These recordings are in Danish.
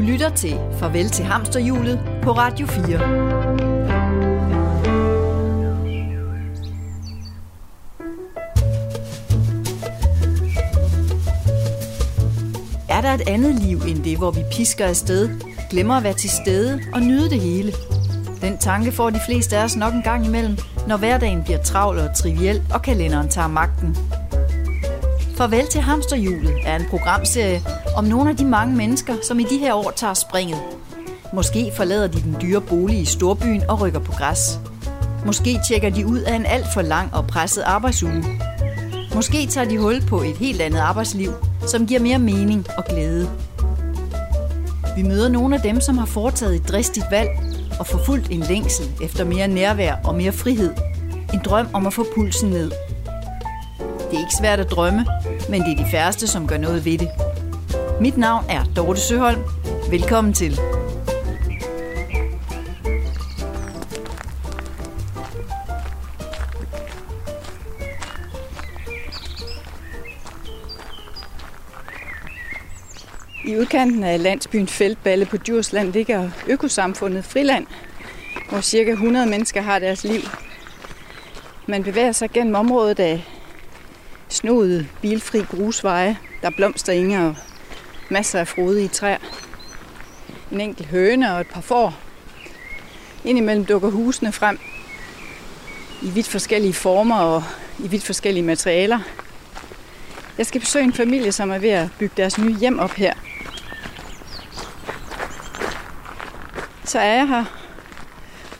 lytter til Farvel til hamsterhjulet på Radio 4. Er der et andet liv end det, hvor vi pisker afsted, glemmer at være til stede og nyde det hele? Den tanke får de fleste af os nok en gang imellem, når hverdagen bliver travl og triviel, og kalenderen tager magten. Farvel til hamsterhjulet er en programserie om nogle af de mange mennesker, som i de her år tager springet. Måske forlader de den dyre bolig i storbyen og rykker på græs. Måske tjekker de ud af en alt for lang og presset arbejdsuge. Måske tager de hul på et helt andet arbejdsliv, som giver mere mening og glæde. Vi møder nogle af dem, som har foretaget et dristigt valg og forfulgt en længsel efter mere nærvær og mere frihed. En drøm om at få pulsen ned. Det er ikke svært at drømme, men det er de færreste, som gør noget ved det. Mit navn er Dorte Søholm. Velkommen til. I udkanten af landsbyen Feltballe på Djursland ligger økosamfundet Friland, hvor cirka 100 mennesker har deres liv. Man bevæger sig gennem området af snodede, bilfri grusveje, der blomster blomsterenge og masser af frodige træer. En enkelt høne og et par får. Indimellem dukker husene frem i vidt forskellige former og i vidt forskellige materialer. Jeg skal besøge en familie, som er ved at bygge deres nye hjem op her. Så er jeg her.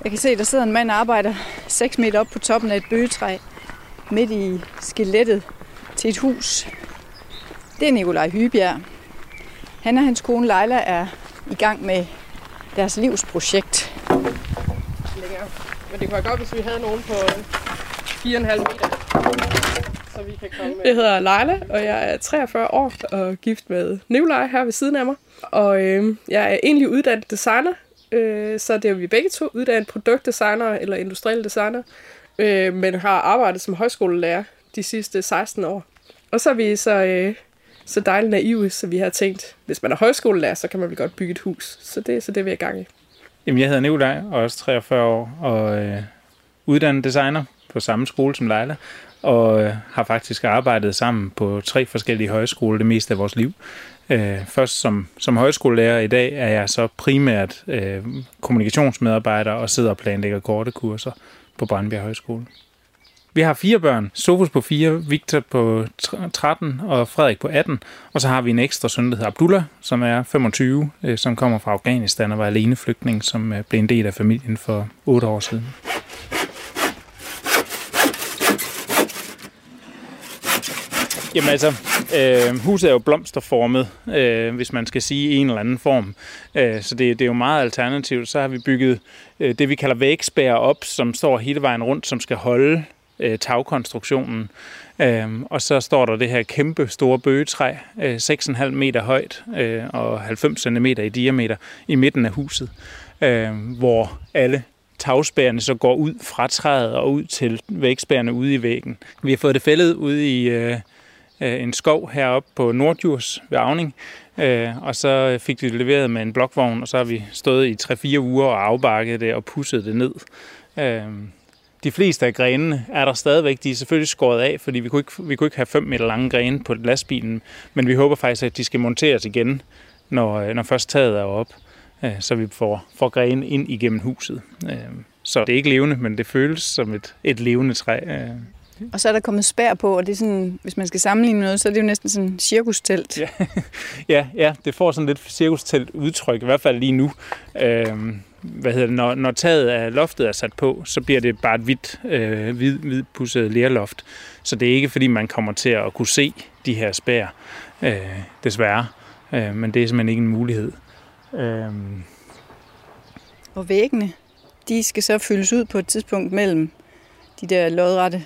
Jeg kan se, at der sidder en mand og arbejder 6 meter op på toppen af et bøgetræ midt i skelettet til et hus. Det er Nikolaj Hybjerg. Han og hans kone Leila er i gang med deres livsprojekt. Men det kunne være godt, hvis vi havde nogen på 4,5 meter. Så vi kan komme... Jeg hedder Leila, og jeg er 43 år og gift med Nikolaj her ved siden af mig. Og øh, jeg er egentlig uddannet designer, øh, så det er vi begge to uddannet produktdesigner eller industrielle designer, øh, men har arbejdet som højskolelærer de sidste 16 år. Og så er vi så, øh, så dejligt naive, så vi har tænkt, hvis man er højskolelærer, så kan man vel godt bygge et hus. Så det er så det, vi er i gang i. Jamen, jeg hedder Nikolaj, og er også 43 år, og øh, uddannet designer på samme skole som Leila, og øh, har faktisk arbejdet sammen på tre forskellige højskoler det meste af vores liv. Øh, først som, som højskolelærer i dag er jeg så primært øh, kommunikationsmedarbejder og sidder og planlægger korte kurser på Brandbjerg Højskole. Vi har fire børn. Sofus på 4, Victor på 13 og Frederik på 18. Og så har vi en ekstra søn, der hedder Abdullah, som er 25, øh, som kommer fra Afghanistan og var alene flygtning, som øh, blev en del af familien for 8 år siden. Jamen altså, øh, huset er jo blomsterformet, øh, hvis man skal sige i en eller anden form. Øh, så det, det er jo meget alternativt. Så har vi bygget øh, det, vi kalder vægspær op, som står hele vejen rundt, som skal holde øh, tagkonstruktionen. Øhm, og så står der det her kæmpe store bøgetræ, øh, 6,5 meter højt øh, og 90 cm i diameter i midten af huset, øh, hvor alle tagspærene så går ud fra træet og ud til vægspærene ude i væggen. Vi har fået det fældet ude i øh, øh en skov heroppe på Nordjurs ved Avning, øh, og så fik vi det leveret med en blokvogn, og så har vi stået i 3-4 uger og afbakket det og pusset det ned. Øh, de fleste af grenene er der stadigvæk. De er selvfølgelig skåret af, fordi vi kunne ikke, vi kunne ikke have 5 meter lange grene på lastbilen, men vi håber faktisk, at de skal monteres igen, når, når først taget er op, øh, så vi får, får grene ind igennem huset. Øh, så det er ikke levende, men det føles som et, et levende træ. Øh. Og så er der kommet spær på, og det er sådan, hvis man skal sammenligne noget, så er det jo næsten sådan en cirkustelt. Ja, ja, ja det får sådan lidt cirkustelt udtryk, i hvert fald lige nu. Øhm, hvad hedder det, når, når taget af loftet er sat på, så bliver det bare et hvidt, øh, hvid, hvidpudset lerloft. Så det er ikke, fordi man kommer til at kunne se de her spær, øh, desværre. Øh, men det er simpelthen ikke en mulighed. Øh. Og væggene, de skal så fyldes ud på et tidspunkt mellem de der lodrette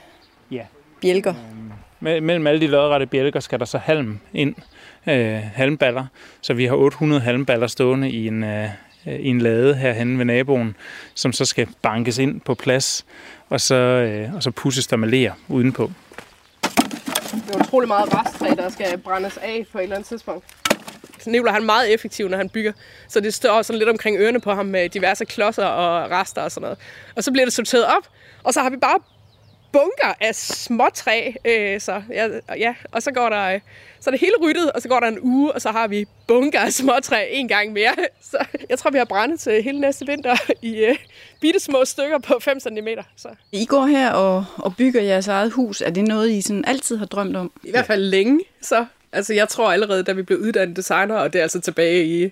ja. bjælker. Øh, mellem alle de lodrette bjælker skal der så halm ind, øh, halmballer. Så vi har 800 halmballer stående i en, øh, i en lade herhen ved naboen, som så skal bankes ind på plads, og så, øh, og så pusses der med ler udenpå. Det er utrolig meget resttræ, der skal brændes af på et eller andet tidspunkt. Nicolai han er meget effektiv, når han bygger. Så det står sådan lidt omkring ørerne på ham med diverse klodser og rester og sådan noget. Og så bliver det sorteret op, og så har vi bare bunker af småtræ. Øh, så, ja, ja, og så går der, så er det hele ryddet, og så går der en uge, og så har vi bunker af småtræ en gang mere. Så jeg tror, vi har brændet til hele næste vinter i øh, bitte små stykker på 5 cm. Så. I går her og, og bygger jeres eget hus. Er det noget, I sådan altid har drømt om? I hvert fald længe. Så. Altså, jeg tror allerede, da vi blev uddannet designer, og det er altså tilbage i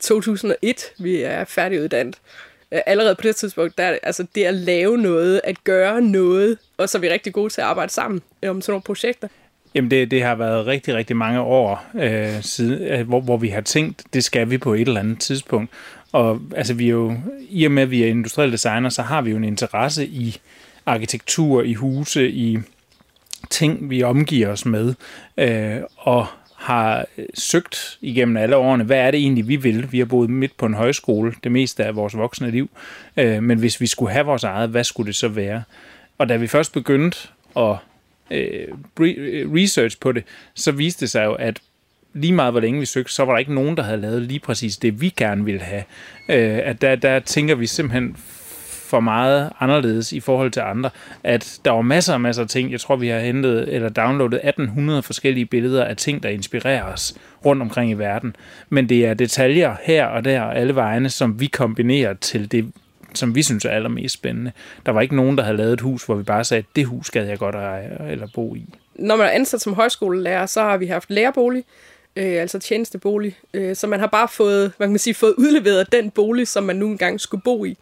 2001, vi er færdiguddannet, Øh, Øh, allerede på det tidspunkt, der, altså det at lave noget, at gøre noget, og så er vi rigtig gode til at arbejde sammen øh, om sådan nogle projekter. Jamen det, det har været rigtig, rigtig mange år, øh, siden, øh, hvor, hvor vi har tænkt, det skal vi på et eller andet tidspunkt. Og altså vi er jo, i og med at vi er industrielle designer, så har vi jo en interesse i arkitektur, i huse, i ting, vi omgiver os med. Øh, og har øh, søgt igennem alle årene, hvad er det egentlig, vi vil? Vi har boet midt på en højskole det meste af vores voksne liv, øh, men hvis vi skulle have vores eget, hvad skulle det så være? Og da vi først begyndte at øh, øh research på det, så viste det sig jo, at lige meget hvor længe vi søgte, så var der ikke nogen, der havde lavet lige præcis det, vi gerne ville have. Øh, at der, der tænker vi simpelthen for meget anderledes i forhold til andre, at der var masser og masser af ting. Jeg tror, vi har hentet eller downloadet 1800 forskellige billeder af ting, der inspirerer os rundt omkring i verden. Men det er detaljer her og der og alle vegne, som vi kombinerer til det, som vi synes er allermest spændende. Der var ikke nogen, der havde lavet et hus, hvor vi bare sagde, det hus skal jeg godt eje eller bo i. Når man er ansat som højskolelærer, så har vi haft lærerbolig, øh, altså tjenestebolig. Øh, så man har bare fået, man kan sige, fået udleveret den bolig, som man nu engang skulle bo i.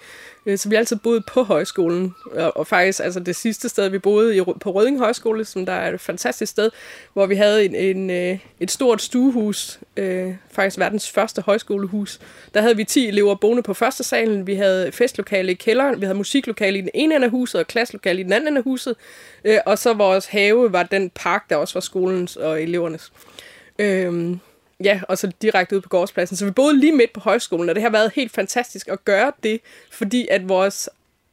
Øh, så vi har altid boet på højskolen, og faktisk altså det sidste sted, vi boede i, på Røding Højskole, som der er et fantastisk sted, hvor vi havde en, en, øh, et stort stuehus, øh, faktisk verdens første højskolehus. Der havde vi 10 elever boende på første salen, vi havde festlokale i kælderen, vi havde musiklokale i den ene ende af huset, og klasselokale i den anden ende af huset, øh, og så vores have var den park, der også var skolens og elevernes. Øhm, ja, og så direkte ud på gårdspladsen. Så vi boede lige midt på højskolen, og det har været helt fantastisk at gøre det, fordi at vores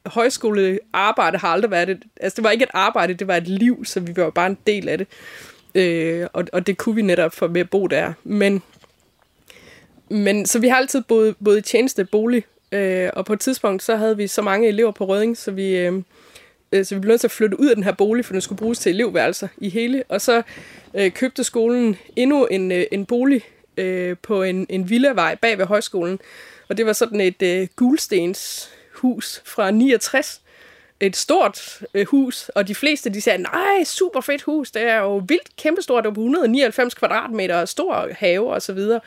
højskolearbejde har aldrig været et... Altså, det var ikke et arbejde, det var et liv, så vi var bare en del af det. Øh, og, og det kunne vi netop for med at bo der. Men, men så vi har altid boet, boet i tjeneste bolig, øh, og på et tidspunkt, så havde vi så mange elever på Røding, så vi... Øh, øh så vi blev nødt til at flytte ud af den her bolig, for den skulle bruges til elevværelser i hele. Og så øh, købte skolen endnu en, øh, en bolig øh, på en, en villavej bag ved højskolen. Og det var sådan et øh, gulstens hus fra 69. Et stort øh, hus, og de fleste de sagde, nej, super fedt hus, det er jo vildt kæmpestort, det var på 199 kvadratmeter, stor have og så videre.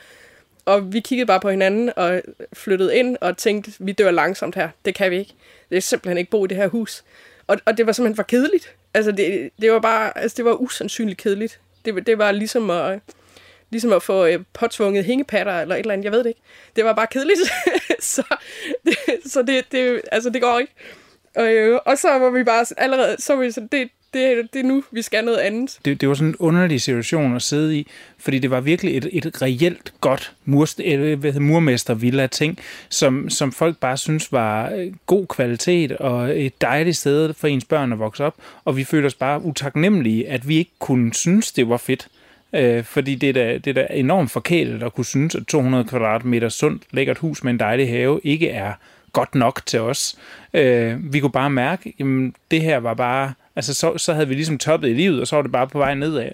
Og vi kiggede bare på hinanden og flyttede ind og tænkte, vi dør langsomt her, det kan vi ikke. Det er simpelthen ikke bo i det her hus. Og, og det var simpelthen for kedeligt. Altså, det, det var bare, altså, det var usandsynligt kedeligt. Det, det var ligesom at, ligesom at få øh, påtvunget hængepatter eller et eller andet, jeg ved det ikke. Det var bare kedeligt, så, det, så det, det, altså, det går ikke. Og, øh, og så var vi bare allerede, så var vi sådan, det, det, det er nu, vi skal noget andet. Det, det var sådan en underlig situation at sidde i, fordi det var virkelig et, et reelt godt øh, murmester-villa-ting, som, som folk bare synes var øh, god kvalitet og et dejligt sted for ens børn at vokse op, og vi følte os bare utaknemmelige, at vi ikke kunne synes, det var fedt. Øh, fordi det er, da, det er da enormt forkælet at kunne synes, at 200 kvadratmeter sundt, lækkert hus med en dejlig have ikke er godt nok til os. Øh, vi kunne bare mærke, at det her var bare Altså, så, så havde vi ligesom toppet i livet, og så var det bare på vej nedad.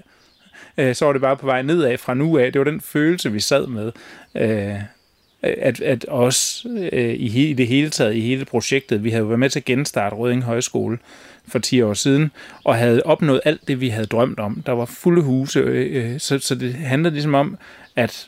Øh, så var det bare på vej nedad fra nu af. Det var den følelse, vi sad med. Øh, at, at os øh, i, i det hele taget, i hele projektet, vi havde været med til at genstarte Røding Højskole for 10 år siden, og havde opnået alt det, vi havde drømt om. Der var fulde huse, øh, øh så, så det handlede ligesom om, at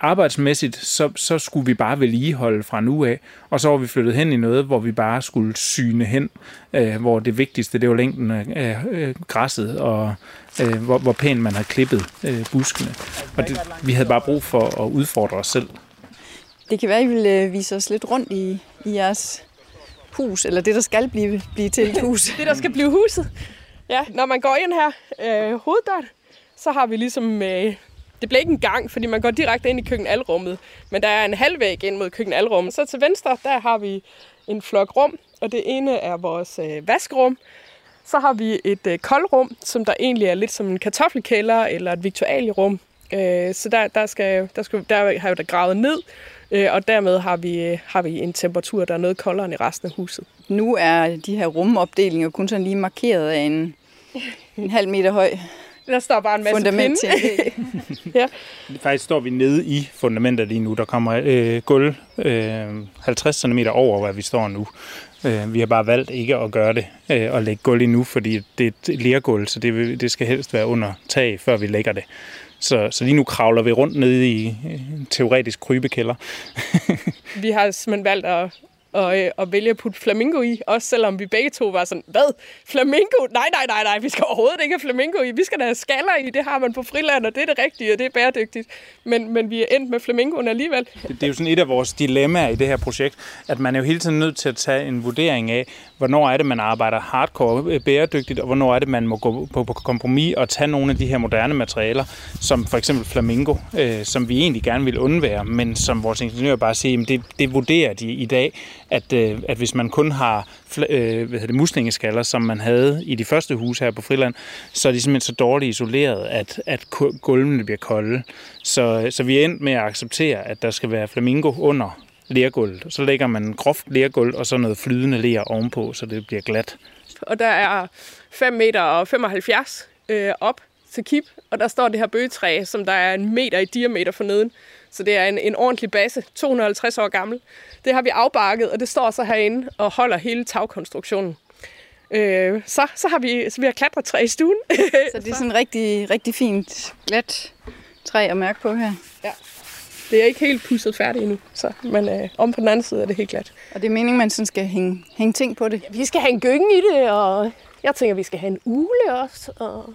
arbejdsmæssigt, så, så skulle vi bare vedligeholde fra nu af, og så var vi flyttet hen i noget, hvor vi bare skulle syne hen, øh, hvor det vigtigste, det var længden af øh, græsset, og øh, hvor, hvor pænt man har klippet øh, buskene. Og det, vi havde bare brug for at udfordre os selv. Det kan være, I vil øh, vise os lidt rundt i, i jeres hus, eller det, der skal blive, blive til et hus. det, der skal blive huset. Ja, når man går ind her øh, hoveddøren, så har vi ligesom øh, det blev ikke en gang, fordi man går direkte ind i køkkenalrummet, men der er en halvvæg ind mod køkkenalrummet. Så til venstre, der har vi en flok rum, og det ene er vores øh, vaskerum. Så har vi et øh, koldrum, som der egentlig er lidt som en kartoffelkælder eller et viktualierum. Øh, så der, der, skal, der, skal, der har jeg da gravet ned, øh, og dermed har vi, øh, har vi en temperatur, der er noget koldere end i resten af huset. Nu er de her rumopdelinger kun sådan lige markeret af en, en halv meter høj der står bare en masse fundament pinde. ja. Faktisk står vi nede i fundamentet lige nu. Der kommer øh, gulv øh, 50 cm over, hvor vi står nu. Øh, vi har bare valgt ikke at gøre det øh, og lægge gulv i nu, fordi det er et lergulv, så det, det skal helst være under tag, før vi lægger det. Så, så lige nu kravler vi rundt nede i en teoretisk krybekælder. vi har simpelthen valgt at, og, øh, og vælge at putte flamingo i, også selvom vi begge to var sådan, hvad? Flamingo? Nej, nej, nej, nej, vi skal overhovedet ikke have flamingo i. Vi skal da have skaller i, det har man på friland, og det er det rigtige, og det er bæredygtigt. Men, men vi er endt med flamingoen alligevel. Det, det er jo sådan et af vores dilemmaer i det her projekt, at man er jo hele tiden nødt til at tage en vurdering af, hvornår er det, man arbejder hardcore øh, bæredygtigt, og hvornår er det, man må gå på, på kompromis og tage nogle af de her moderne materialer, som for eksempel flamingo, øh, som vi egentlig gerne vil undvære, men som vores ingeniører bare siger, jamen det, det vurderer de i dag, at, øh, at hvis man kun har øh, hvad hedder det, muslingeskaller, som man havde i de første huse her på Friland, så er de simpelthen så dårligt isoleret, at, at gulvene bliver kolde. Så, så vi er endt med at acceptere, at der skal være flamingo under lergulvet. Så lægger man groft lergulv og så noget flydende ler ovenpå, så det bliver glat. Og der er 5 meter og 75 øh, op til kip, og der står det her bøgetræ, som der er en meter i diameter for neden. Så det er en, en ordentlig base, 250 år gammel. Det har vi afbakket, og det står så herinde og holder hele tagkonstruktionen. Øh, så, så har vi, så vi har klatretræ i stuen. så det er sådan rigtig, rigtig fint glat træ at mærke på her. Ja. Det er ikke helt pudset færdigt endnu, så, men øh, om på den anden side er det helt glat. Og det er meningen, man sådan skal hænge, hænge ting på det? Ja, vi skal have en gynge i det, og jeg tænker, vi skal have en ule også. Og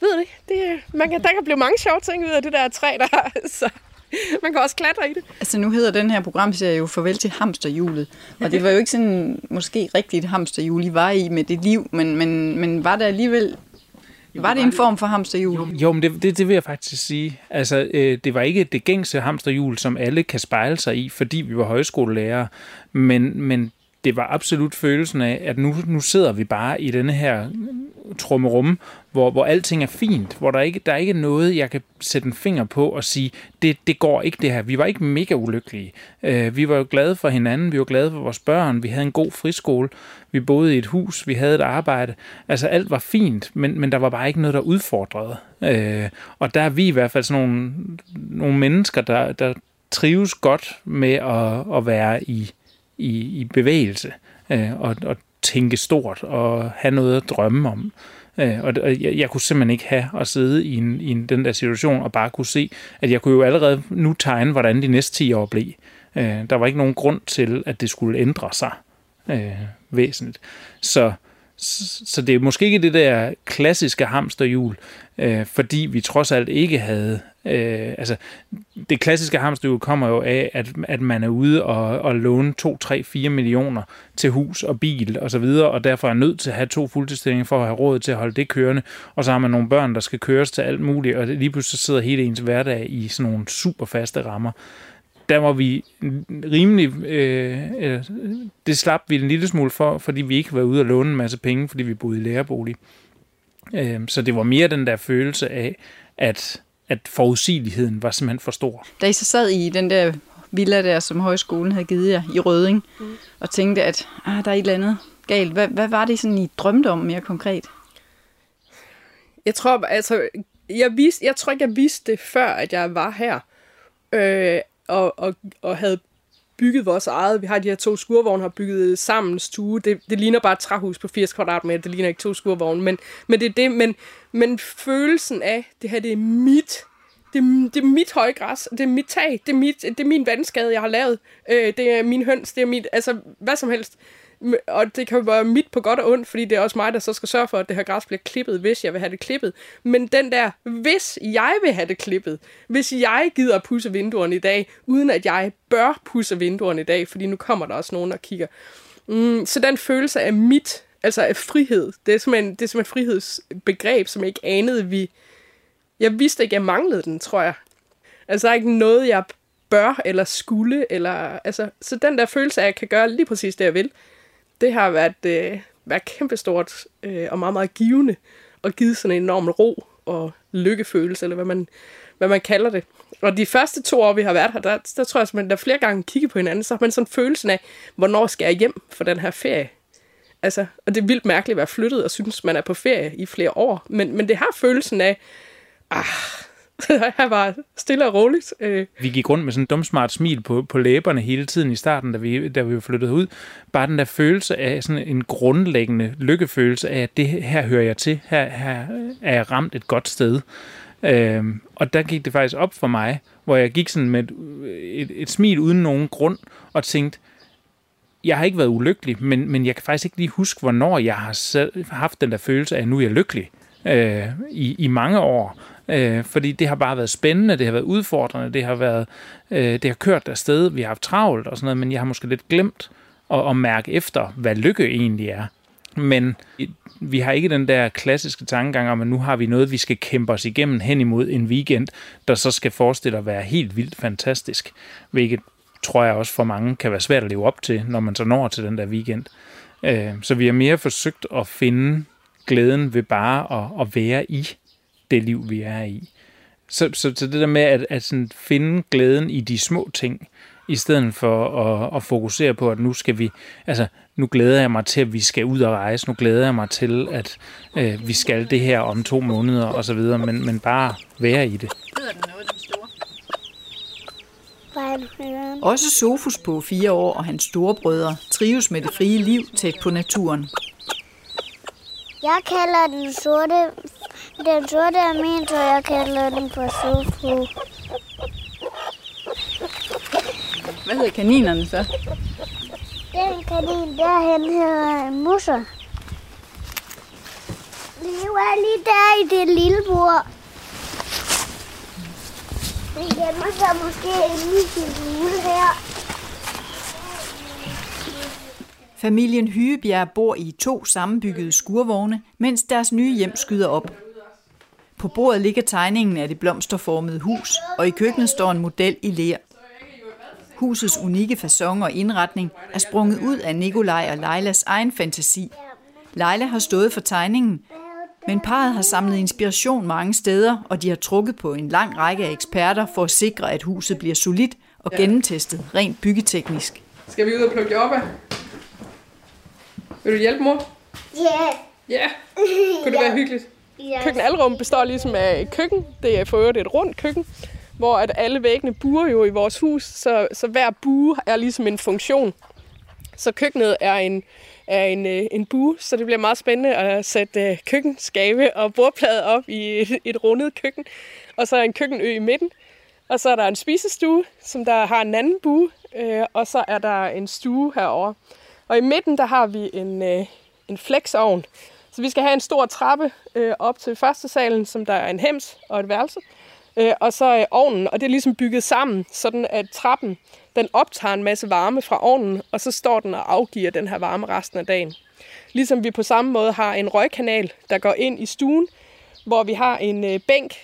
ved det, det man kan, der kan blive mange sjove ting ud af det der træ der. Så man kan også klatre i det. Altså nu hedder den her programserie jo Farvel til hamsterhjulet. Og det var jo ikke sådan måske rigtigt hamsterhjul, I var i med det liv, men, men, men var der alligevel var det en form for hamsterhjul? Jo, jo men det, det, det vil jeg faktisk sige. Altså, øh, det var ikke det gængse hamsterhjul, som alle kan spejle sig i, fordi vi var højskolelærere. Men, men det var absolut følelsen af, at nu, nu sidder vi bare i denne her trummerum, hvor, hvor alting er fint, hvor der ikke der er ikke noget, jeg kan sætte en finger på og sige, det, det går ikke det her. Vi var ikke mega ulykkelige. Øh, vi var jo glade for hinanden, vi var glade for vores børn, vi havde en god friskole, vi boede i et hus, vi havde et arbejde. Altså alt var fint, men, men der var bare ikke noget, der udfordrede. Øh, og der er vi i hvert fald sådan nogle, nogle mennesker, der, der trives godt med at, at være i, i, i bevægelse øh, og, og tænke stort og have noget at drømme om. Øh, og jeg, jeg kunne simpelthen ikke have at sidde i, en, i en, den der situation og bare kunne se, at jeg kunne jo allerede nu tegne, hvordan de næste 10 år blev. Øh, der var ikke nogen grund til, at det skulle ændre sig øh, væsentligt. Så, så det er måske ikke det der klassiske hamsterhjul, øh, fordi vi trods alt ikke havde Øh, altså, det klassiske hamsterhjul kommer jo af, at, at man er ude og, og låne 2, 3, 4 millioner til hus og bil og så videre, og derfor er nødt til at have to fuldtidsstillinger for at have råd til at holde det kørende. Og så har man nogle børn, der skal køres til alt muligt, og lige pludselig sidder hele ens hverdag i sådan nogle super faste rammer der var vi rimelig... Øh, øh, det slap vi en lille smule for, fordi vi ikke var ude og låne en masse penge, fordi vi boede i lærerbolig. Øh, så det var mere den der følelse af, at at forudsigeligheden var simpelthen for stor. Da I så sad i den der villa der, som højskolen havde givet jer i Røding, mm. og tænkte, at ah, der er et eller andet galt. Hvad, hvad var det sådan, I drømte om mere konkret? Jeg tror, altså, jeg, vidste, jeg tror ikke, jeg vidste det, før at jeg var her, øh, og, og, og havde bygget vores eget. Vi har de her to skurvogne, har bygget sammen stue. Det, det ligner bare et træhus på 80 kvadratmeter. Det ligner ikke to skurvogne. Men, men det er det. Men, men følelsen af, det her det er mit. Det, det er mit højgræs, det er mit tag, det er, mit, det er min vandskade, jeg har lavet. Øh, det er min høns, det er mit, altså hvad som helst og det kan være mit på godt og ondt, fordi det er også mig, der så skal sørge for, at det her græs bliver klippet, hvis jeg vil have det klippet. Men den der, hvis jeg vil have det klippet, hvis jeg gider at pusse vinduerne i dag, uden at jeg bør pusse vinduerne i dag, fordi nu kommer der også nogen og kigger. Mm, så den følelse af mit, altså af frihed, det er simpelthen, det er simpelthen et frihedsbegreb, som jeg ikke anede, vi... Jeg vidste ikke, jeg manglede den, tror jeg. Altså, der er ikke noget, jeg bør eller skulle, eller, altså, så den der følelse af, at jeg kan gøre lige præcis det, jeg vil, det har været, øh, været kæmpestort øh, og meget, meget givende, og givet sådan en enorm ro og lykkefølelse, eller hvad man, hvad man kalder det. Og de første to år, vi har været her, der, der tror jeg, simpelthen, man der flere gange kigger på hinanden, så har man sådan følelsen af, hvornår skal jeg hjem for den her ferie? Altså, og det er vildt mærkeligt at være flyttet og synes, man er på ferie i flere år. Men, men det har følelsen af, ah, jeg var stille og roligt. Øh. Vi gik rundt med sådan en dumsmart smil på, på læberne hele tiden i starten, da vi, da vi flyttede ud. Bare den der følelse af sådan en grundlæggende lykkefølelse af, at det her hører jeg til. Her, her er jeg ramt et godt sted. Øh, og der gik det faktisk op for mig, hvor jeg gik sådan med et, et, et smil uden nogen grund og tænkte, jeg har ikke været ulykkelig, men, men jeg kan faktisk ikke lige huske, hvornår jeg har selv haft den der følelse af, at nu er jeg lykkelig øh, i, i mange år. Øh, fordi det har bare været spændende, det har været udfordrende, det har været, øh, det har kørt afsted, vi har haft travlt og sådan noget, men jeg har måske lidt glemt at, at mærke efter, hvad lykke egentlig er. Men vi har ikke den der klassiske tankegang om, at nu har vi noget, vi skal kæmpe os igennem hen imod en weekend, der så skal forestille at være helt vildt fantastisk. Hvilket tror jeg også for mange kan være svært at leve op til, når man så når til den der weekend. Øh, så vi har mere forsøgt at finde glæden ved bare at, at være i det liv, vi er i. Så, så, så det der med at, at sådan finde glæden i de små ting, i stedet for at, at fokusere på, at nu skal vi, altså nu glæder jeg mig til, at vi skal ud og rejse, nu glæder jeg mig til, at øh, vi skal det her om to måneder og så videre, men, men bare være i det. Hedder den noget, den store? Også Sofus på fire år og hans store brødre trives med det frie liv tæt på naturen. Jeg kalder den sorte, den sorte er min, så jeg kalder den for Sofu. Hvad hedder kaninerne så? Den kanin derhen hedder Musser. Lever lige der i det lille bord. Den gemmer sig måske inde i sin hule her. Familien Hygebjerg bor i to sammenbyggede skurvogne, mens deres nye hjem skyder op. På bordet ligger tegningen af det blomsterformede hus, og i køkkenet står en model i ler. Husets unikke façon og indretning er sprunget ud af Nikolaj og Leilas egen fantasi. Leila har stået for tegningen, men parret har samlet inspiration mange steder, og de har trukket på en lang række af eksperter for at sikre, at huset bliver solidt og gennemtestet rent byggeteknisk. Skal vi ud og plukke jordbær? Vil du hjælpe, mor? Ja. Yeah. Ja. Kunne det være hyggeligt? Yes. Køkkenalrum består ligesom af et køkken. Det er for øvrigt et rundt køkken, hvor at alle væggene buer jo i vores hus, så, så hver bue er ligesom en funktion. Så køkkenet er en, er en, øh, en bue, så det bliver meget spændende at sætte øh, køkkenskabe og bordplade op i et, et rundet køkken. Og så er en køkkenø i midten. Og så er der en spisestue, som der har en anden bue, øh, og så er der en stue herover. Og i midten, der har vi en, øh, en flexovn. Så vi skal have en stor trappe øh, op til første salen, som der er en hems og et værelse. Øh, og så øh, ovnen, og det er ligesom bygget sammen, sådan at trappen, den optager en masse varme fra ovnen, og så står den og afgiver den her varme resten af dagen. Ligesom vi på samme måde har en røgkanal, der går ind i stuen, hvor vi har en øh, bænk,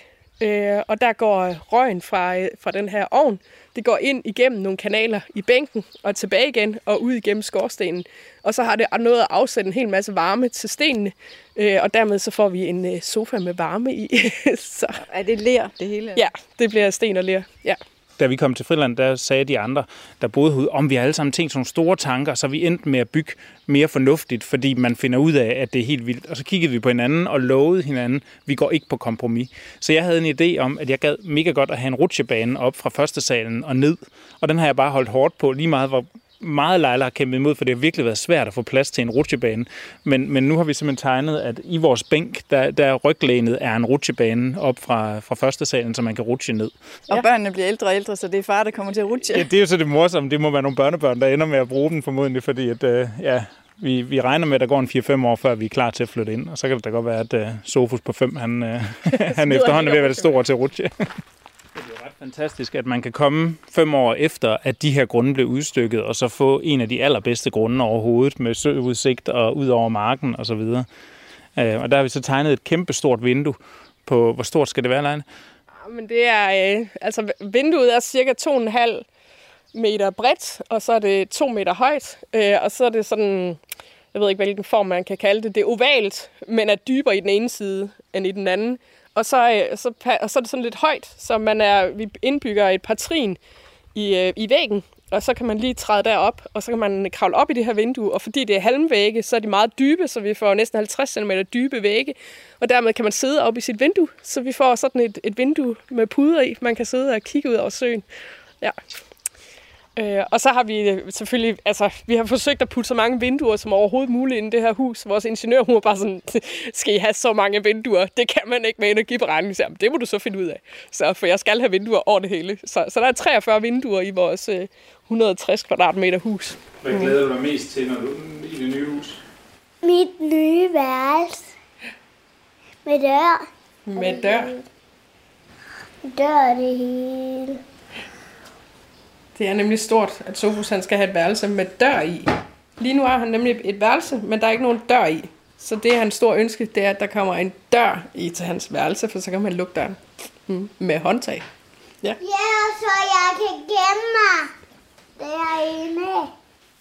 øh, og der går øh, røgen fra, øh, fra den her ovn det går ind igennem nogle kanaler i bænken og tilbage igen og ud igennem skorstenen. Og så har det noget at afsætte en hel masse varme til stenene, øh, og dermed så får vi en øh, sofa med varme i. så. Er det ler, det hele? Ja, det bliver sten og ler. Ja da vi kom til Friland, der sagde de andre, der boede herude, om vi alle sammen tænkt sådan nogle store tanker, så vi endte med at bygge mere fornuftigt, fordi man finder ud af, at det er helt vildt. Og så kiggede vi på hinanden og lovede hinanden, vi går ikke på kompromis. Så jeg havde en idé om, at jeg gad mega godt at have en rutsjebane op fra første salen og ned. Og den har jeg bare holdt hårdt på, lige meget hvor meget Leila har kæmpet imod, for det har virkelig været svært at få plads til en rutsjebane. Men, men nu har vi simpelthen tegnet, at i vores bænk, der, der ryglænet er en rutsjebane op fra, fra første salen, så man kan rutsche ned. Og børnene bliver ældre og ældre, så det er far, der kommer til at rutsche. Ja, det er jo så det morsomme. Det må være nogle børnebørn, der ender med at bruge den formodentlig, fordi at, øh, ja, vi, vi regner med, at der går en 4-5 år, før vi er klar til at flytte ind. Og så kan det da godt være, at uh, Sofus på 5, han, uh, han efterhånden er ved at være det store til at rutsche fantastisk, at man kan komme fem år efter, at de her grunde blev udstykket, og så få en af de allerbedste grunde overhovedet, med søudsigt og ud over marken osv. Og, øh, og der har vi så tegnet et kæmpe stort vindue på, hvor stort skal det være, Leine? Ah, men det er, øh, altså vinduet er cirka 2,5 meter bredt, og så er det 2 meter højt, øh, og så er det sådan, jeg ved ikke hvilken form man kan kalde det, det er ovalt, men er dybere i den ene side end i den anden og så, øh, så, og så er det sådan lidt højt, så man er, vi indbygger et par trin i, øh, i væggen, og så kan man lige træde derop, og så kan man kravle op i det her vindue, og fordi det er halmvægge, så er de meget dybe, så vi får næsten 50 cm dybe vægge, og dermed kan man sidde op i sit vindue, så vi får sådan et, et vindue med puder i, man kan sidde og kigge ud over søen. Ja. Øh, og så har vi øh, selvfølgelig, altså, vi har forsøgt at putte så mange vinduer som overhovedet muligt ind i det her hus. Vores ingeniør, hun var bare sådan, skal I have så mange vinduer? Det kan man ikke med energiberegning. Så, jamen, det må du så finde ud af. Så, for jeg skal have vinduer over det hele. Så, så der er 43 vinduer i vores øh, 160 kvadratmeter hus. Hvad glæder du dig mest til, når du i det nye hus? Mit nye værelse. Med dør. Med dør. Dør det hele. Det er nemlig stort, at Sofus han skal have et værelse med dør i. Lige nu har han nemlig et værelse, men der er ikke nogen dør i. Så det er hans store ønske, det er, at der kommer en dør i til hans værelse, for så kan man lukke døren mm, med håndtag. Ja, så jeg kan gemme mig derinde.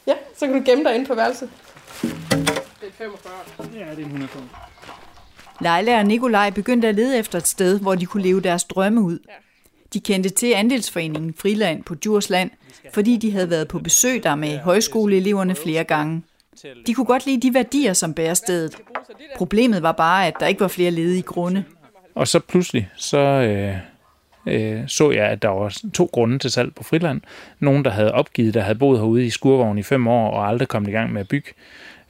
Ja, så kan du gemme dig inde på værelset. Det er 45. Ja, det er en 100 Leila og Nikolaj begyndte at lede efter et sted, hvor de kunne leve deres drømme ud. De kendte til andelsforeningen Friland på Djursland, fordi de havde været på besøg der med højskoleeleverne flere gange. De kunne godt lide de værdier, som bærer stedet. Problemet var bare, at der ikke var flere ledige grunde. Og så pludselig, så øh, øh, så jeg, at der var to grunde til salg på Friland. Nogen, der havde opgivet, der havde boet herude i skurvognen i fem år og aldrig kommet i gang med at bygge.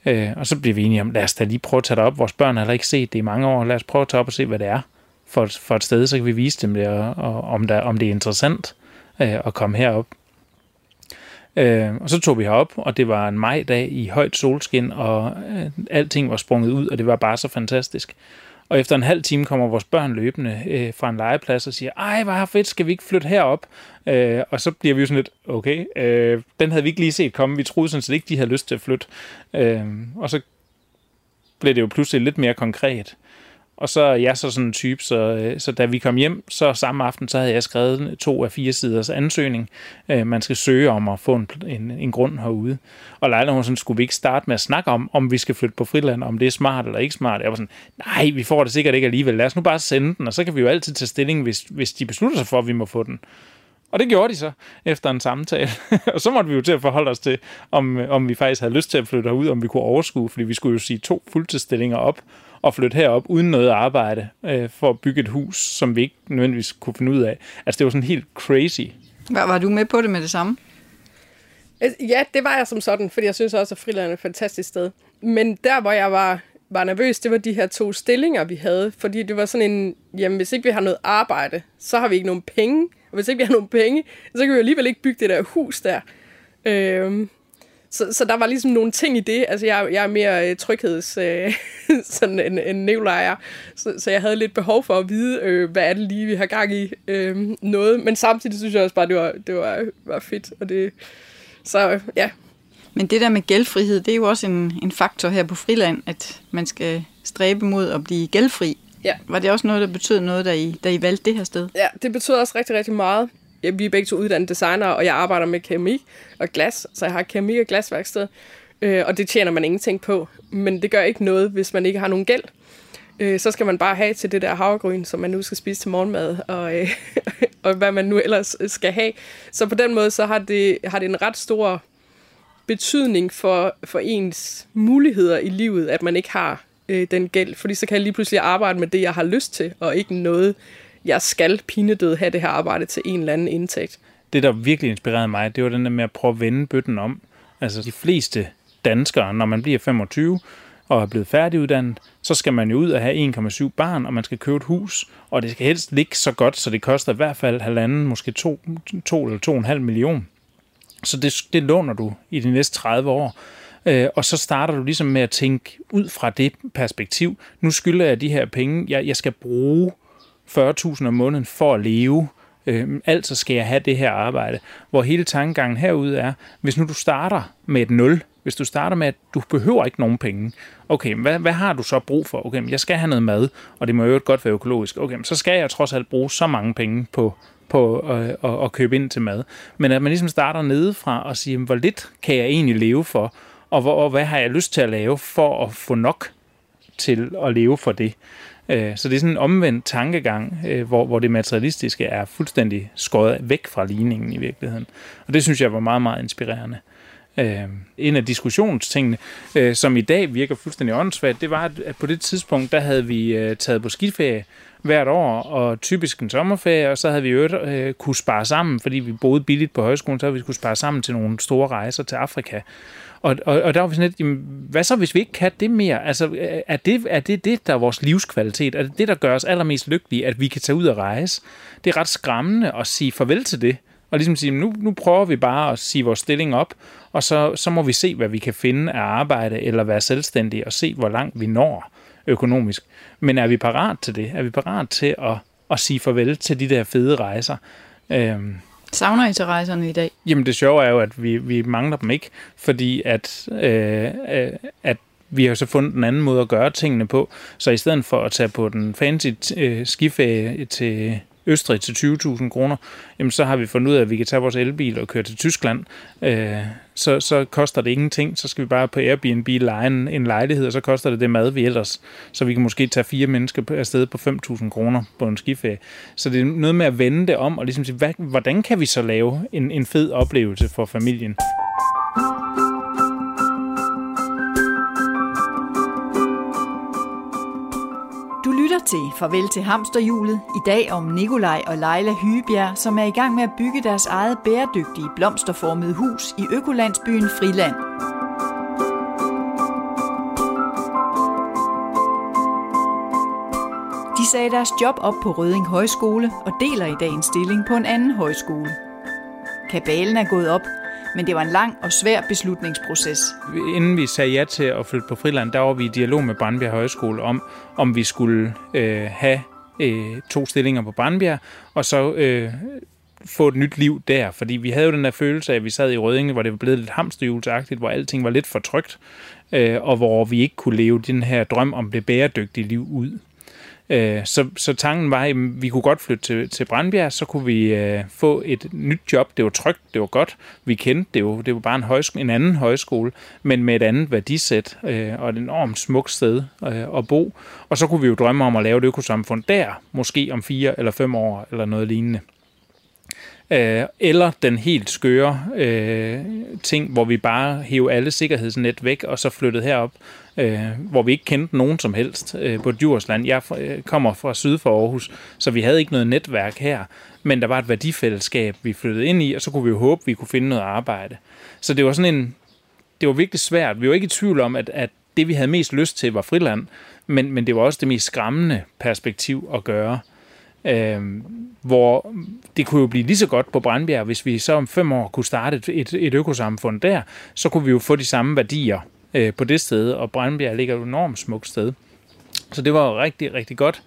Øh, og så blev vi enige om, lad os da lige prøve at tage det op. Vores børn har ikke set det i mange år. Lad os prøve at tage op og se, hvad det er for, for et sted, så kan vi vise dem det, og, og om, der, om det er interessant øh, at komme herop. Øh, og så tog vi herop, og det var en majdag i højt solskin, og øh, alting var sprunget ud, og det var bare så fantastisk. Og efter en halv time kommer vores børn løbende øh, fra en legeplads og siger, ej, hvor fedt, skal vi ikke flytte herop? Øh, og så bliver vi jo sådan lidt, okay, øh, den havde vi ikke lige set komme. Vi troede sådan set ikke, de havde lyst til at flytte. Øh, og så blev det jo pludselig lidt mere konkret. Og så er jeg så sådan en type, så, øh, så da vi kom hjem, så samme aften, så havde jeg skrevet to af fire siders ansøgning. Øh, man skal søge om at få en, en, en grund herude. Og Leila, hun sådan, skulle vi ikke starte med at snakke om, om vi skal flytte på friland, om det er smart eller ikke smart. Jeg var sådan, nej, vi får det sikkert ikke alligevel. Lad os nu bare sende den, og så kan vi jo altid tage stilling, hvis, hvis de beslutter sig for, at vi må få den. Og det gjorde de så efter en samtale. og så måtte vi jo til at forholde os til, om, om vi faktisk havde lyst til at flytte herud, om vi kunne overskue, fordi vi skulle jo sige to fuldtidsstillinger op og flytte herop uden noget arbejde øh, for at bygge et hus, som vi ikke nødvendigvis kunne finde ud af. Altså det var sådan helt crazy. Var, var du med på det med det samme? Ja, det var jeg som sådan, fordi jeg synes også, at Friland er et fantastisk sted. Men der, hvor jeg var, var nervøs, det var de her to stillinger, vi havde. Fordi det var sådan en, jamen hvis ikke vi har noget arbejde, så har vi ikke nogen penge. Og hvis ikke vi har nogen penge, så kan vi jo alligevel ikke bygge det der hus der. Øhm, så, så der var ligesom nogle ting i det. Altså, jeg, jeg er mere øh, trygheds øh, sådan en, en nævlejer, så, så jeg havde lidt behov for at vide, øh, hvad er det lige, vi har gang i øh, noget. Men samtidig synes jeg også bare, det var, det var, var fedt. Og det, så ja. Men det der med gældfrihed, det er jo også en, en faktor her på Friland, at man skal stræbe mod at blive gældfri. Ja. Var det også noget, der betød noget, da I, da I valgte det her sted? Ja, det betød også rigtig, rigtig meget. Ja, vi er begge to uddannede designer, og jeg arbejder med keramik og glas, så jeg har keramik og glasværksted, øh, og det tjener man ingenting på. Men det gør ikke noget, hvis man ikke har nogen gæld. Øh, så skal man bare have til det der havregryn, som man nu skal spise til morgenmad, og, øh, og hvad man nu ellers øh, skal have. Så på den måde, så har det, har det en ret stor betydning for, for ens muligheder i livet, at man ikke har øh, den gæld. Fordi så kan jeg lige pludselig arbejde med det, jeg har lyst til, og ikke noget, jeg skal pinedød have det her arbejde til en eller anden indtægt. Det, der virkelig inspirerede mig, det var den der med at prøve at vende bøtten om. Altså de fleste danskere, når man bliver 25 og er blevet færdiguddannet, så skal man jo ud og have 1,7 barn, og man skal købe et hus, og det skal helst ligge så godt, så det koster i hvert fald halvanden, måske to, to eller to og en halv million. Så det, det låner du i de næste 30 år. Øh, og så starter du ligesom med at tænke ud fra det perspektiv. Nu skylder jeg de her penge, jeg, jeg skal bruge 40.000 om måneden for at leve. Øh, altså skal jeg have det her arbejde. Hvor hele tankegangen herude er, hvis nu du starter med et nul, hvis du starter med, at du behøver ikke nogen penge, okay, hvad, hvad har du så brug for? Okay, jeg skal have noget mad, og det må jo godt være økologisk. Okay, så skal jeg trods alt bruge så mange penge på, på øh, at, at købe ind til mad. Men at man ligesom starter nedefra og siger, hvor lidt kan jeg egentlig leve for, og, hvor, og hvad har jeg lyst til at lave for at få nok til at leve for det. Øh, så det er sådan en omvendt tankegang, øh, hvor, hvor det materialistiske er fuldstændig skåret væk fra ligningen i virkeligheden. Og det synes jeg var meget, meget inspirerende. Øh, en af diskussionstingene, øh, som i dag virker fuldstændig åndssvagt, det var, at, på det tidspunkt, der havde vi taget på skiferie hvert år, og typisk en sommerferie, og så havde vi jo øh, kunne spare sammen, fordi vi boede billigt på højskolen, så havde vi kunne spare sammen til nogle store rejser til Afrika. Og, og, og der var vi sådan lidt, jamen, hvad så hvis vi ikke kan det mere? Altså, øh, er det, er det det, der er vores livskvalitet? Er det det, der gør os allermest lykkelige, at vi kan tage ud og rejse? Det er ret skræmmende at sige farvel til det. Og ligesom sige, nu, nu prøver vi bare at sige vores stilling op, og så, så må vi se, hvad vi kan finde af arbejde, eller være selvstændige, og se, hvor langt vi når økonomisk. Men er vi parat til det? Er vi parat til at, at sige farvel til de der fede rejser? Øhm, Savner I til rejserne i dag? Jamen det sjove er jo, at vi, vi mangler dem ikke, fordi at, øh, øh, at vi har så fundet en anden måde at gøre tingene på. Så i stedet for at tage på den fancy øh, skiferie til Østrig til 20.000 kroner, jamen så har vi fundet ud af, at vi kan tage vores elbil og køre til Tyskland. Øh, så, så koster det ingenting. Så skal vi bare på Airbnb leje en, en lejlighed, og så koster det det mad, vi ellers. Så vi kan måske tage fire mennesker afsted på 5.000 kroner på en skiferie. Så det er noget med at vende det om og ligesom sige, hvad, hvordan kan vi så lave en, en fed oplevelse for familien? Til Farvel til Hamsterhjulet. I dag om Nikolaj og Leila Hygebjerg, som er i gang med at bygge deres eget bæredygtige blomsterformede hus i økolandsbyen Friland. De sagde deres job op på Røding Højskole og deler i dag en stilling på en anden højskole. Kabalen er gået op, men det var en lang og svær beslutningsproces. Inden vi sagde ja til at flytte på Friland, der var vi i dialog med Brandbjerg Højskole om, om vi skulle øh, have øh, to stillinger på Brandbjerg, og så øh, få et nyt liv der, fordi vi havde jo den der følelse af, at vi sad i Rødinge, hvor det var blevet lidt hamsterhjulsagtigt, hvor alting var lidt for trygt, øh, og hvor vi ikke kunne leve den her drøm om det bæredygtige liv ud. Øh, så, så tanken var, at vi kunne godt flytte til, til Brandbjerg, så kunne vi øh, få et nyt job. Det var trygt, det var godt. Vi kendte det jo. Det var bare en, højskole, en anden højskole, men med et andet værdisæt øh, og et enormt smukt sted øh, at bo. Og så kunne vi jo drømme om at lave et økosamfund der, måske om fire eller fem år eller noget lignende. Øh, eller den helt skøre øh, ting, hvor vi bare hæver alle sikkerhedsnet væk og så flyttede herop øh, hvor vi ikke kendte nogen som helst øh, på Djursland. Jeg øh, kommer fra syd for Aarhus, så vi havde ikke noget netværk her, men der var et værdifællesskab, vi flyttede ind i, og så kunne vi jo håbe, vi kunne finde noget arbejde. Så det var sådan en, det var virkelig svært. Vi var ikke i tvivl om, at, at det, vi havde mest lyst til, var friland, men, men det var også det mest skræmmende perspektiv at gøre. Øh, hvor det kunne jo blive lige så godt på Brandbjerg, hvis vi så om fem år kunne starte et, et, et økosamfund der, så kunne vi jo få de samme værdier øh, på det sted, og Brandbjerg ligger et enormt smukt sted. Så det var rigtig, rigtig godt.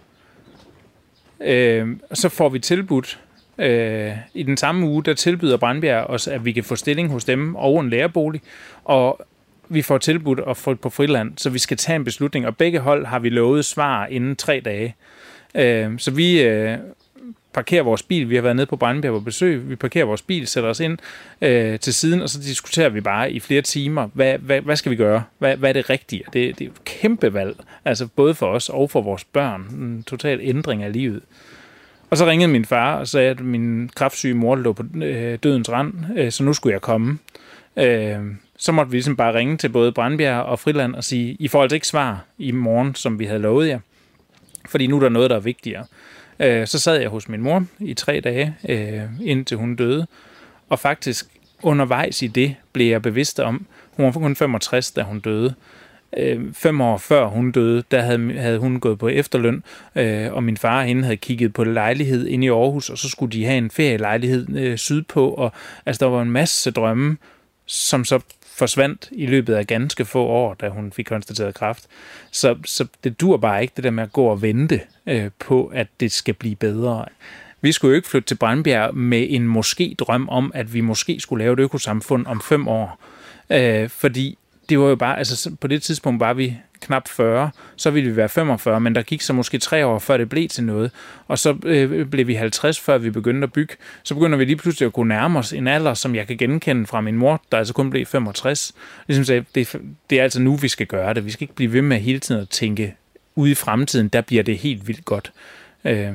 Øh, så får vi tilbudt, øh, i den samme uge, der tilbyder Brandbjerg os, at vi kan få stilling hos dem og en lærerbolig, og vi får tilbudt at få på friland, så vi skal tage en beslutning, og begge hold har vi lovet svar inden tre dage. Øh, så vi øh, parkerer vores bil. Vi har været nede på Brandbjerg på besøg. Vi parkerer vores bil, sætter os ind øh, til siden, og så diskuterer vi bare i flere timer, hvad, hvad, hvad skal vi gøre? Hvad, hvad er det rigtige? Det, det er et kæmpe valg, altså både for os og for vores børn. En total ændring af livet. Og så ringede min far og sagde, at min kraftsyge mor lå på øh, dødens rand, øh, så nu skulle jeg komme. Øh, så måtte vi ligesom bare ringe til både Brandbjerg og Friland og sige, I får altså ikke svar i morgen, som vi havde lovet jer. Fordi nu er der noget, der er vigtigere. Øh, så sad jeg hos min mor i tre dage, øh, indtil hun døde. Og faktisk undervejs i det blev jeg bevidst om, hun var kun 65, da hun døde. Øh, fem år før hun døde, der havde, havde hun gået på efterløn, øh, og min far og hende havde kigget på lejlighed inde i Aarhus, og så skulle de have en ferielejlighed øh, sydpå, og altså, der var en masse drømme, som så forsvandt i løbet af ganske få år, da hun fik konstateret kræft. Så, så det dur bare ikke, det der med at gå og vente øh, på, at det skal blive bedre. Vi skulle jo ikke flytte til Brandbjerg med en måske drøm om, at vi måske skulle lave et økosamfund om fem år. Øh, fordi det var jo bare, altså på det tidspunkt var vi knap 40, så ville vi være 45, men der gik så måske tre år, før det blev til noget. Og så øh, blev vi 50, før vi begyndte at bygge. Så begynder vi lige pludselig at kunne nærme os en alder, som jeg kan genkende fra min mor, der altså kun blev 65. Ligesom sagde, det, det er altså nu, vi skal gøre det. Vi skal ikke blive ved med hele tiden at tænke ude i fremtiden, der bliver det helt vildt godt. Øh,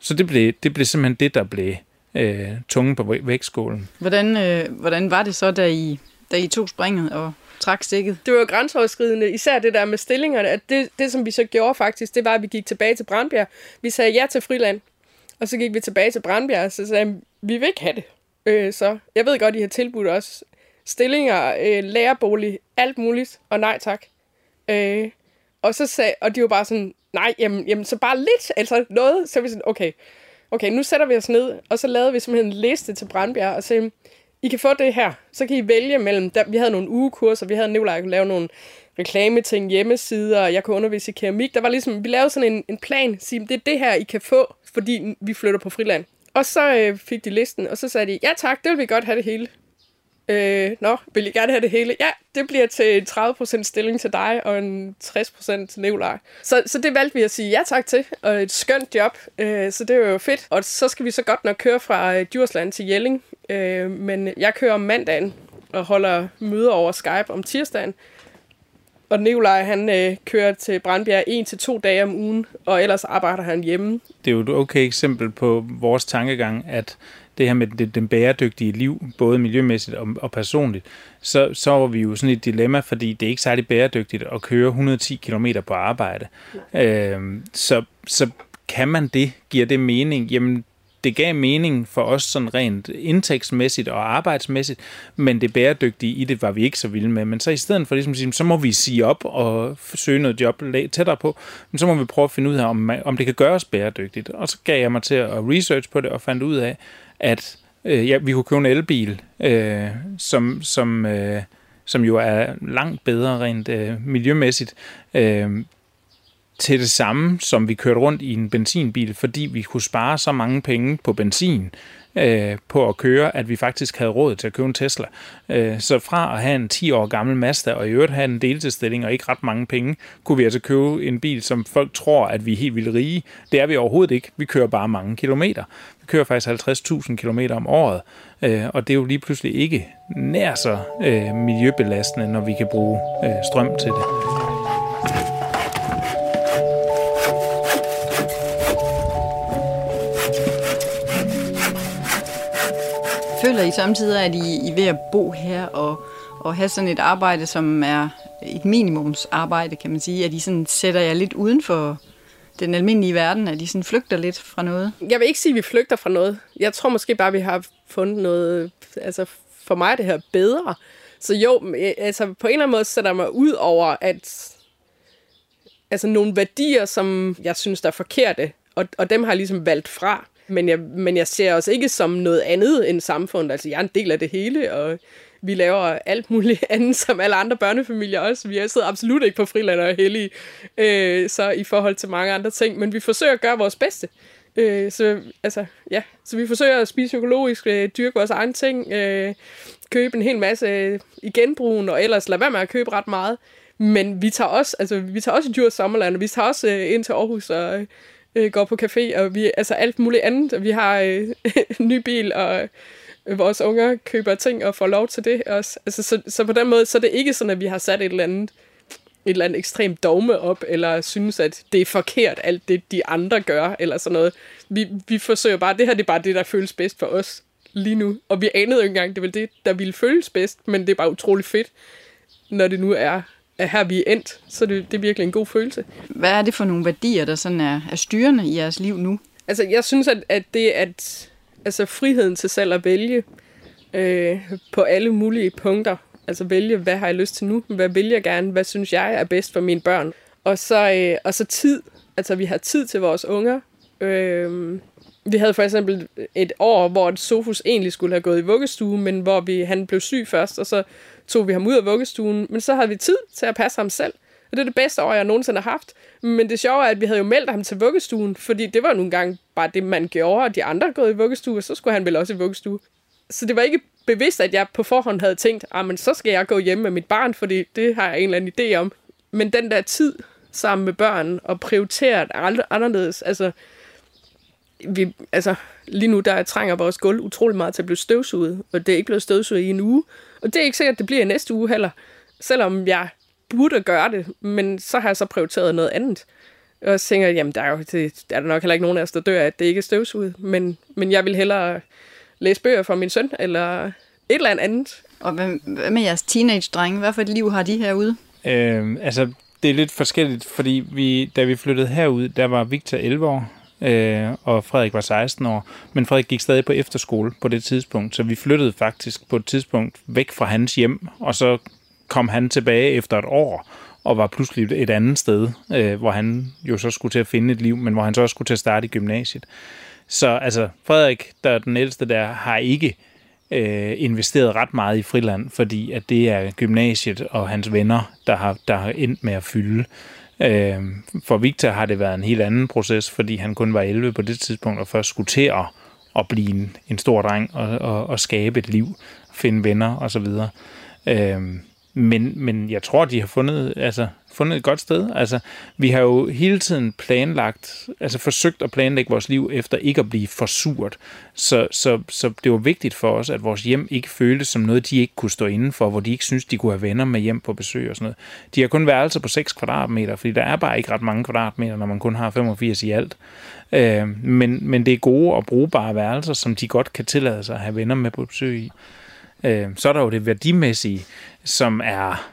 så det blev, det blev simpelthen det, der blev øh, tungen på vægtskålen. Hvordan, øh, hvordan var det så, da I, da I tog springet og trak stikket? Det var jo grænseoverskridende, især det der med stillingerne. At det, det, som vi så gjorde faktisk, det var, at vi gik tilbage til Brandbjerg. Vi sagde ja til Friland, og så gik vi tilbage til Brandbjerg, og så sagde vi vi vil ikke have det. Øh, så jeg ved godt, I har tilbudt os stillinger, øh, lærerbolig, alt muligt, og nej tak. Øh, og så sagde, og de var bare sådan, nej, jamen, jamen så bare lidt, altså noget. Så vi sådan, okay, okay, nu sætter vi os ned, og så lavede vi simpelthen en liste til Brandbjerg, og sagde, i kan få det her. Så kan I vælge mellem, der, vi havde nogle ugekurser, vi havde Nicolaj kunne lave nogle reklameting, hjemmesider, og jeg kunne undervise i keramik. Der var ligesom, vi lavede sådan en, en plan, sige, det er det her, I kan få, fordi vi flytter på friland. Og så øh, fik de listen, og så sagde de, ja tak, det vil vi godt have det hele. Øh, nå, vil I gerne have det hele? Ja, det bliver til en 30% stilling til dig, og en 60% til Nikolaj. Så, så det valgte vi at sige ja tak til, og et skønt job, øh, så det var jo fedt. Og så skal vi så godt nok køre fra øh, Djursland til Jelling, øh, men jeg kører om mandagen og holder møder over Skype om tirsdagen. Og Nikolaj, han øh, kører til Brandbjerg en til to dage om ugen, og ellers arbejder han hjemme. Det er jo et okay eksempel på vores tankegang, at det her med det, den bæredygtige liv, både miljømæssigt og, og personligt, så, så var vi jo sådan et dilemma, fordi det er ikke særlig bæredygtigt at køre 110 km på arbejde. Øh, så, så kan man det? Giver det mening? Jamen, det gav mening for os sådan rent indtægtsmæssigt og arbejdsmæssigt, men det bæredygtige i det var vi ikke så vilde med. Men så i stedet for ligesom sige, så må vi sige op og søge noget job tættere på, men så må vi prøve at finde ud af, om, om det kan gøres bæredygtigt. Og så gav jeg mig til at research på det og fandt ud af, at øh, ja, vi kunne købe en elbil, øh, som, som, øh, som jo er langt bedre rent øh, miljømæssigt, øh, til det samme, som vi kørte rundt i en benzinbil, fordi vi kunne spare så mange penge på benzin øh, på at køre, at vi faktisk havde råd til at købe en Tesla. Øh, så fra at have en 10 år gammel Mazda og i øvrigt have en deltidsstilling og ikke ret mange penge, kunne vi altså købe en bil, som folk tror, at vi er helt vildt rige. Det er vi overhovedet ikke. Vi kører bare mange kilometer. Vi kører faktisk 50.000 kilometer om året, øh, og det er jo lige pludselig ikke nær så øh, miljøbelastende, når vi kan bruge øh, strøm til det. Føler I samtidig, at I, I er ved at bo her og, og have sådan et arbejde, som er et minimumsarbejde, kan man sige, at I sådan sætter jer lidt uden for den almindelige verden, at I sådan flygter lidt fra noget? Jeg vil ikke sige, at vi flygter fra noget. Jeg tror måske bare, at vi har fundet noget, altså for mig er det her bedre. Så jo, øh, altså på en eller anden måde sætter mig ud over, at altså nogle værdier, som jeg synes, der er forkerte, og, og dem har jeg ligesom valgt fra. Men jeg, men jeg ser os ikke som noget andet end samfundet. Altså, jeg er en del af det hele, og vi laver alt muligt andet, som alle andre børnefamilier også. Vi sidder absolut ikke på friland og hellige, øh, så i forhold til mange andre ting. Men vi forsøger at gøre vores bedste. Øh, så, altså, ja. så vi forsøger at spise økologisk, øh, dyrke vores egne ting, øh, købe en hel masse øh, i genbrugen, og ellers lade være med at købe ret meget. Men vi tager også, altså, vi tager også i Djurs Sommerland, og vi tager også øh, ind til Aarhus og øh, Øh, går på café, og vi, altså alt muligt andet. Vi har øh, en ny bil, og øh, vores unger køber ting og får lov til det også. Altså, så, så på den måde, så er det ikke sådan, at vi har sat et eller andet et eller andet ekstremt dogme op, eller synes, at det er forkert, alt det, de andre gør, eller sådan noget. Vi, vi forsøger bare, det her det er bare det, der føles bedst for os lige nu. Og vi anede jo ikke engang, det var det, der ville føles bedst, men det er bare utrolig fedt, når det nu er at her vi er endt, så det, det er virkelig en god følelse. Hvad er det for nogle værdier, der sådan er, er styrende i jeres liv nu? Altså, jeg synes, at, at det at altså friheden til selv at vælge øh, på alle mulige punkter, altså vælge, hvad har jeg lyst til nu, hvad vil jeg gerne, hvad synes jeg er bedst for mine børn, og så, øh, og så tid, altså vi har tid til vores unger. Øh, vi havde for eksempel et år, hvor Sofus egentlig skulle have gået i vuggestue, men hvor vi, han blev syg først, og så tog vi ham ud af vuggestuen, men så havde vi tid til at passe ham selv. Og det er det bedste år, jeg nogensinde har haft. Men det sjove er, at vi havde jo meldt ham til vuggestuen, fordi det var nogle gange bare det, man gjorde, og de andre gået i vuggestue, og så skulle han vel også i vuggestue. Så det var ikke bevidst, at jeg på forhånd havde tænkt, ah, men så skal jeg gå hjem med mit barn, fordi det har jeg en eller anden idé om. Men den der tid sammen med børn og prioritere det anderledes, altså, vi, altså, lige nu der trænger vores gulv utrolig meget til at blive støvsuget, og det er ikke blevet støvsuget i en uge. Og det er ikke sikkert, at det bliver i næste uge heller. Selvom jeg burde gøre det, men så har jeg så prioriteret noget andet. Og så tænker jeg, jamen der er jo det, der er der nok heller ikke nogen af os, der dør, at det ikke er støvsuget. Men, men jeg vil hellere læse bøger for min søn, eller et eller andet. Og hvad, hvad med jeres teenage-drenge? Hvad for et liv har de herude? Øh, altså, det er lidt forskelligt, fordi vi, da vi flyttede herud, der var Victor 11 år, øh, og Frederik var 16 år. Men Frederik gik stadig på efterskole på det tidspunkt, så vi flyttede faktisk på et tidspunkt væk fra hans hjem, og så kom han tilbage efter et år, og var pludselig et andet sted, øh, hvor han jo så skulle til at finde et liv, men hvor han så også skulle til at starte i gymnasiet. Så altså, Frederik, der er den ældste der, har ikke øh, investeret ret meget i friland, fordi at det er gymnasiet og hans venner, der har, der har endt med at fylde. Øh, Øhm, for Victor har det været en helt anden proces, fordi han kun var 11 på det tidspunkt, og først skulle til at, at blive en, en stor dreng og, og, og skabe et liv, finde venner osv. Øh, men, men jeg tror, de har fundet, altså, fundet et godt sted. Altså, vi har jo hele tiden planlagt, altså forsøgt at planlægge vores liv efter ikke at blive for surt. Så, så, så det var vigtigt for os, at vores hjem ikke føltes som noget, de ikke kunne stå inden for, hvor de ikke synes, de kunne have venner med hjem på besøg og sådan noget. De har kun værelser på 6 kvadratmeter, fordi der er bare ikke ret mange kvadratmeter, når man kun har 85 i alt. Øh, men, men det er gode og brugbare værelser, som de godt kan tillade sig at have venner med på besøg i. Øh, så er der jo det værdimæssige, som er...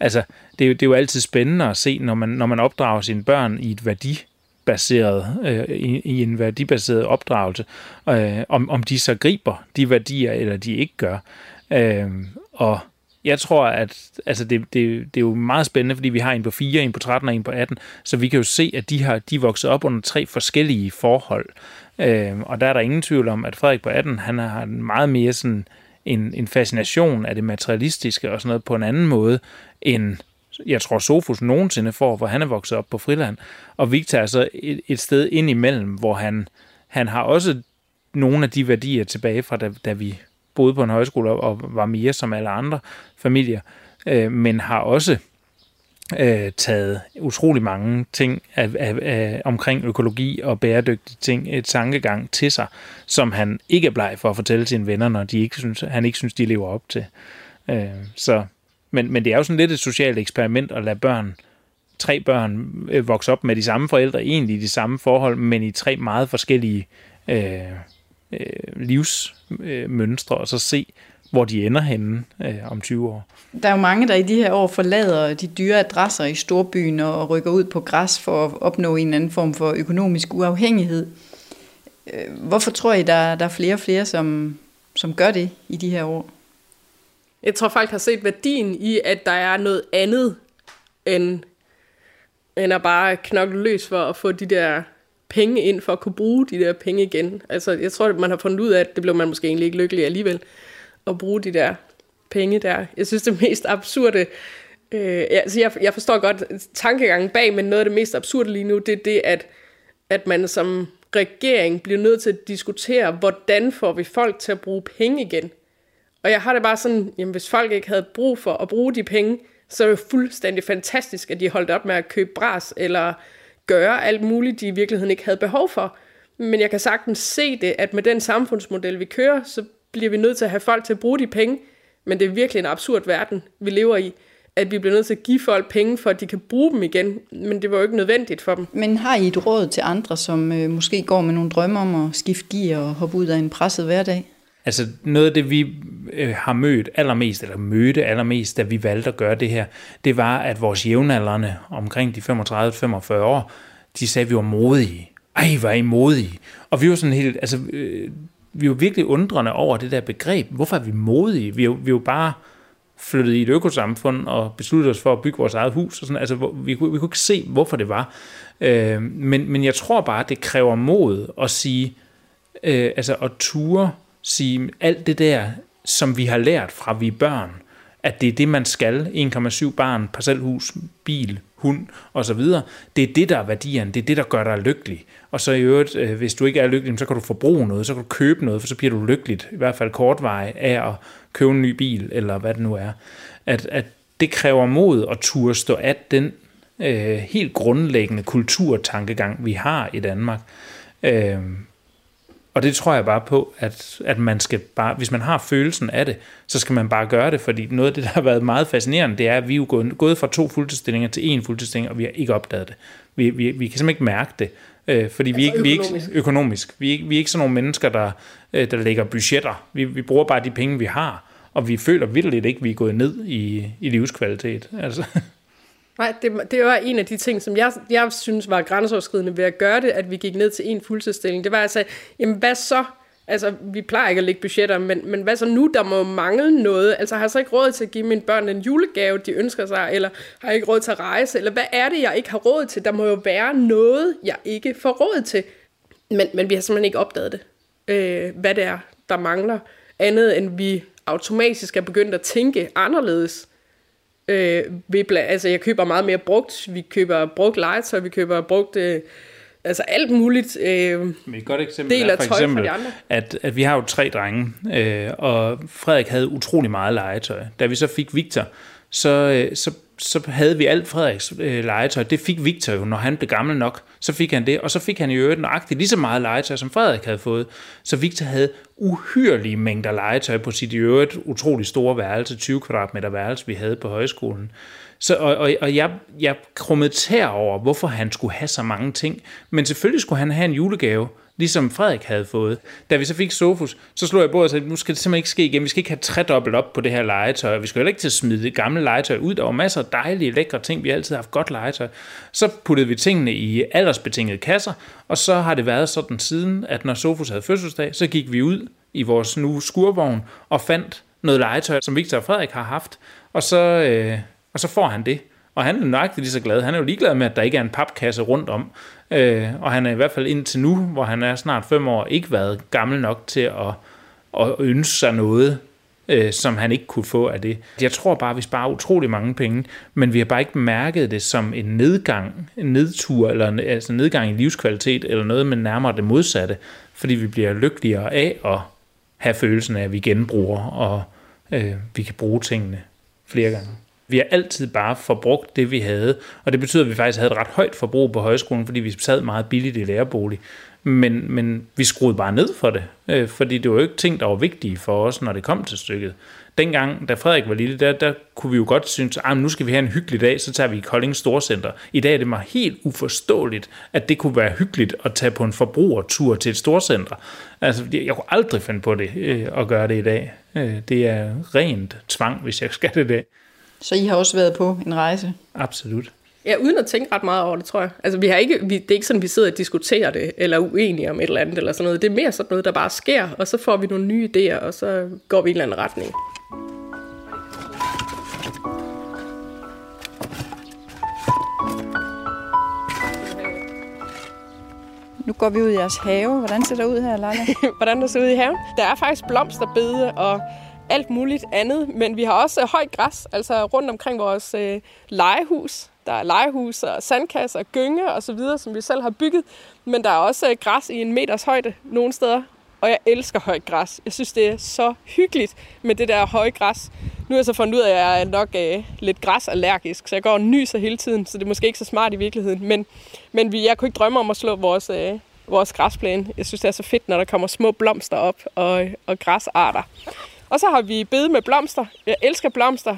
Altså, det er, jo, det er jo altid spændende at se, når man, når man opdrager sine børn i et værdibaseret, øh, i, i en værdibaseret opdragelse, øh, om, om de så griber de værdier, eller de ikke gør. Øh, og jeg tror, at altså det, det, det er jo meget spændende, fordi vi har en på 4, en på 13 og en på 18, så vi kan jo se, at de har de er vokset op under tre forskellige forhold. Øh, og der er der ingen tvivl om, at Frederik på 18, han har en meget mere sådan en, en fascination af det materialistiske og sådan noget på en anden måde, end jeg tror Sofus nogensinde får, hvor han er vokset op på Friland. Og Victor er så et, et sted ind imellem, hvor han, han har også nogle af de værdier tilbage fra, da, da vi boede på en højskole og var mere som alle andre familier, øh, men har også øh, taget utrolig mange ting af, af, af, omkring økologi og bæredygtige ting, et tankegang til sig, som han ikke er bleg for at fortælle sine venner, når de ikke synes, han ikke synes, de lever op til. Øh, så, men, men det er jo sådan lidt et socialt eksperiment at lade børn, tre børn, øh, vokse op med de samme forældre, egentlig i de samme forhold, men i tre meget forskellige øh, øh, livsmønstre, og så se, hvor de ender henne øh, om 20 år. Der er jo mange, der i de her år forlader de dyre adresser i storbyen og rykker ud på græs for at opnå en anden form for økonomisk uafhængighed. Øh, hvorfor tror I, der, der er flere og flere, som, som gør det i de her år? Jeg tror, folk har set værdien i, at der er noget andet end, end at bare knokle løs for at få de der penge ind, for at kunne bruge de der penge igen. Altså, jeg tror, man har fundet ud af, at det blev man måske egentlig ikke lykkelig alligevel at bruge de der penge der. Jeg synes, det mest absurde, øh, altså jeg, jeg forstår godt tankegangen bag, men noget af det mest absurde lige nu, det er det, at, at man som regering bliver nødt til at diskutere, hvordan får vi folk til at bruge penge igen. Og jeg har det bare sådan, jamen hvis folk ikke havde brug for at bruge de penge, så er det jo fuldstændig fantastisk, at de holdt op med at købe bras, eller gøre alt muligt, de i virkeligheden ikke havde behov for. Men jeg kan sagtens se det, at med den samfundsmodel, vi kører, så bliver vi nødt til at have folk til at bruge de penge, men det er virkelig en absurd verden, vi lever i, at vi bliver nødt til at give folk penge, for at de kan bruge dem igen, men det var jo ikke nødvendigt for dem. Men har I et råd til andre, som øh, måske går med nogle drømme om at skifte gear og hoppe ud af en presset hverdag? Altså noget af det, vi øh, har mødt allermest, eller mødte allermest, da vi valgte at gøre det her, det var, at vores jævnaldrende omkring de 35-45 år, de sagde, at vi var modige. Ej, var I modige. Og vi var sådan helt, altså, øh, vi er jo virkelig undrende over det der begreb. Hvorfor er vi modige? Vi er jo, vi er jo bare flyttet i et økosamfund og besluttet os for at bygge vores eget hus. Og sådan. Altså, vi, vi kunne ikke se, hvorfor det var. Øh, men, men jeg tror bare, det kræver mod at sige, øh, altså at ture sige, alt det der, som vi har lært fra vi børn, at det er det, man skal. 1,7 barn, parcelhus, bil, hund osv. Det er det, der er værdien. Det er det, der gør dig lykkelig. Og så i øvrigt, øh, hvis du ikke er lykkelig, så kan du forbruge noget, så kan du købe noget, for så bliver du lykkeligt, i hvert fald kortvej af at købe en ny bil, eller hvad det nu er. At, at det kræver mod at turde stå af den øh, helt grundlæggende kulturtankegang, vi har i Danmark. Øh, og det tror jeg bare på, at, at man skal bare, hvis man har følelsen af det, så skal man bare gøre det, fordi noget af det, der har været meget fascinerende, det er, at vi er jo gået, gået fra to fuldtidsstillinger til en fuldtidsstilling, og vi har ikke opdaget det. Vi, vi, vi kan simpelthen ikke mærke det, øh, fordi altså vi, ikke, vi er ikke økonomisk. Vi er ikke, vi er ikke sådan nogle mennesker, der, øh, der lægger budgetter. Vi, vi bruger bare de penge, vi har, og vi føler vildt ikke, at vi er gået ned i, i livskvalitet. Altså. Nej, det, det var en af de ting, som jeg, jeg synes var grænseoverskridende ved at gøre det, at vi gik ned til en fuldtidsstilling. Det var altså, jamen hvad så? Altså, vi plejer ikke at lægge budgetter, men, men hvad så nu? Der må mangle noget. Altså, har jeg så ikke råd til at give mine børn en julegave, de ønsker sig, eller har jeg ikke råd til at rejse, eller hvad er det, jeg ikke har råd til? Der må jo være noget, jeg ikke får råd til. Men, men vi har simpelthen ikke opdaget det, øh, hvad det er, der mangler, andet end vi automatisk er begyndt at tænke anderledes. Øh, vi, altså, jeg køber meget mere brugt. Vi køber brugt legetøj, vi køber brugt... Øh, altså alt muligt øh, Men et godt eksempel del er for eksempel, at, at vi har jo tre drenge, øh, og Frederik havde utrolig meget legetøj. Da vi så fik Victor, så, øh, så så havde vi alt Frederiks øh, legetøj. Det fik Victor jo, når han blev gammel nok. Så fik han det, og så fik han i øvrigt nøjagtigt lige så meget legetøj, som Frederik havde fået. Så Victor havde uhyrlige mængder legetøj på sit i øvrigt utrolig store værelse, 20 kvadratmeter værelse, vi havde på højskolen. Så, og, og, og jeg, jeg krummede over, hvorfor han skulle have så mange ting. Men selvfølgelig skulle han have en julegave ligesom Frederik havde fået. Da vi så fik Sofus, så slog jeg bordet og sagde, nu skal det simpelthen ikke ske igen. Vi skal ikke have tredobbelt op på det her legetøj. Vi skal heller ikke til at smide det gamle legetøj ud. Der var masser af dejlige, lækre ting. Vi har altid haft godt legetøj. Så puttede vi tingene i aldersbetingede kasser, og så har det været sådan siden, at når Sofus havde fødselsdag, så gik vi ud i vores nu skurvogn og fandt noget legetøj, som Victor og Frederik har haft, og så, øh, og så får han det. Og han er nøjagtigt lige så glad. Han er jo ligeglad med, at der ikke er en papkasse rundt om. Øh, og han er i hvert fald indtil nu, hvor han er snart fem år, ikke været gammel nok til at, at ønske sig noget, øh, som han ikke kunne få af det. Jeg tror bare, at vi sparer utrolig mange penge, men vi har bare ikke mærket det som en nedgang, en nedtur, eller en, altså en nedgang i livskvalitet, eller noget, men nærmere det modsatte, fordi vi bliver lykkeligere af at have følelsen af, at vi genbruger, og øh, vi kan bruge tingene flere gange. Vi har altid bare forbrugt det, vi havde, og det betyder, at vi faktisk havde et ret højt forbrug på højskolen, fordi vi sad meget billigt i lærerbolig. Men, men vi skruede bare ned for det, øh, fordi det var jo ikke ting, der var vigtige for os, når det kom til stykket. Dengang, da Frederik var lille, der, der kunne vi jo godt synes, at nu skal vi have en hyggelig dag, så tager vi i Kolding Storcenter. I dag er det mig helt uforståeligt, at det kunne være hyggeligt at tage på en forbrugertur til et storcenter. Altså, jeg kunne aldrig finde på det øh, at gøre det i dag. Øh, det er rent tvang, hvis jeg skal det i dag. Så I har også været på en rejse? Absolut. Ja, uden at tænke ret meget over det, tror jeg. Altså, vi har ikke, vi, det er ikke sådan, at vi sidder og diskuterer det, eller er uenige om et eller andet, eller sådan noget. Det er mere sådan noget, der bare sker, og så får vi nogle nye idéer, og så går vi i en eller anden retning. Nu går vi ud i jeres have. Hvordan ser det ud her, Lala? Hvordan der ser ud i haven? Der er faktisk blomsterbede og alt muligt andet, men vi har også øh, højt græs, altså rundt omkring vores øh, legehus. Der er legehus og sandkasser og gynge og så videre, som vi selv har bygget, men der er også øh, græs i en meters højde nogle steder, og jeg elsker højt græs. Jeg synes, det er så hyggeligt med det der høje græs. Nu har jeg så fundet ud af, at jeg er nok øh, lidt græsallergisk, så jeg går og nyser hele tiden, så det er måske ikke så smart i virkeligheden. Men, men vi, jeg kunne ikke drømme om at slå vores, øh, vores græsplæne. Jeg synes, det er så fedt, når der kommer små blomster op og, og græsarter. Og så har vi bede med blomster. Jeg elsker blomster.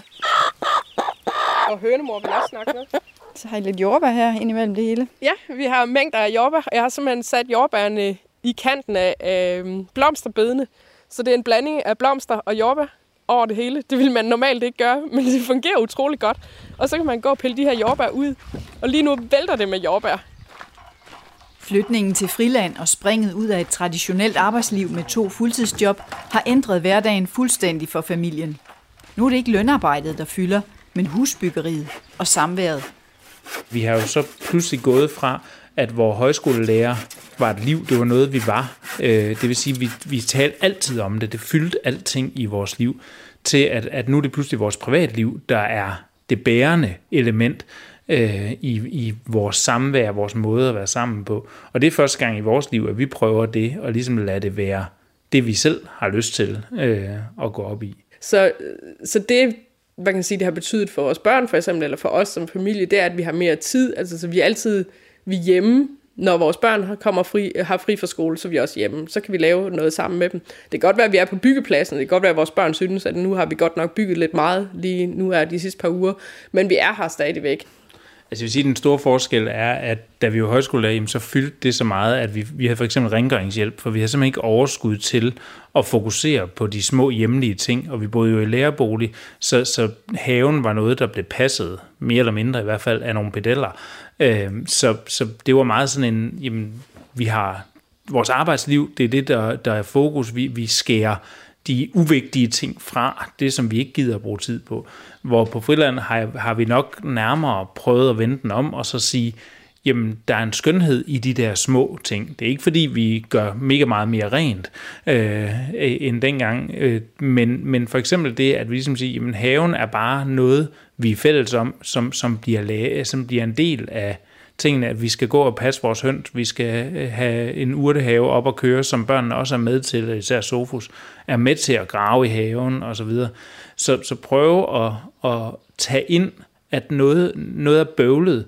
Og hønemor vil også snakke med. Så har I lidt jordbær her indimellem det hele. Ja, vi har mængder af jordbær. Jeg har simpelthen sat jordbærne i kanten af øh, blomsterbedene. Så det er en blanding af blomster og jordbær over det hele. Det vil man normalt ikke gøre, men det fungerer utrolig godt. Og så kan man gå og pille de her jordbær ud. Og lige nu vælter det med jordbær. Flytningen til friland og springet ud af et traditionelt arbejdsliv med to fuldtidsjob har ændret hverdagen fuldstændig for familien. Nu er det ikke lønarbejdet, der fylder, men husbyggeriet og samværet. Vi har jo så pludselig gået fra, at vores højskolelærer var et liv, det var noget, vi var. Øh, det vil sige, at vi, vi talte altid om det, det fyldte alting i vores liv, til at, at nu er det pludselig vores privatliv, der er det bærende element øh, i, i vores samvær, vores måde at være sammen på. Og det er første gang i vores liv, at vi prøver det, og ligesom lade det være det, vi selv har lyst til øh, at gå op i. Så, så det, hvad kan sige, det har betydet for vores børn for eksempel, eller for os som familie, det er, at vi har mere tid. Altså, så vi er altid vi er hjemme når vores børn kommer fri, har fri fra skole, så er vi også hjemme. Så kan vi lave noget sammen med dem. Det kan godt være, at vi er på byggepladsen. Det kan godt være, at vores børn synes, at nu har vi godt nok bygget lidt meget lige nu er de sidste par uger. Men vi er her stadigvæk. Altså jeg vil sige, at den store forskel er, at da vi var højskolelærer, så fyldte det så meget, at vi, vi havde for eksempel rengøringshjælp, for vi havde simpelthen ikke overskud til at fokusere på de små hjemlige ting, og vi boede jo i lærerbolig, så, så haven var noget, der blev passet, mere eller mindre i hvert fald, af nogle pedeller. Øh, så, så det var meget sådan en, jamen, vi har vores arbejdsliv, det er det, der, der er fokus. Vi, vi skærer de uvigtige ting fra, det som vi ikke gider at bruge tid på. Hvor på friland har, har vi nok nærmere prøvet at vende den om, og så sige, jamen der er en skønhed i de der små ting. Det er ikke fordi, vi gør mega meget mere rent øh, øh end dengang, øh, men, men for eksempel det, at vi ligesom siger, jamen haven er bare noget, vi er fælles om, som, som, bliver, som bliver en del af, tingene, at vi skal gå og passe vores høns, vi skal øh, have en urtehave op og køre, som børnene også er med til, øh, især Sofus, er med til at grave i haven og så videre. Så, så prøve at, at tage ind, at noget, noget af bøvlet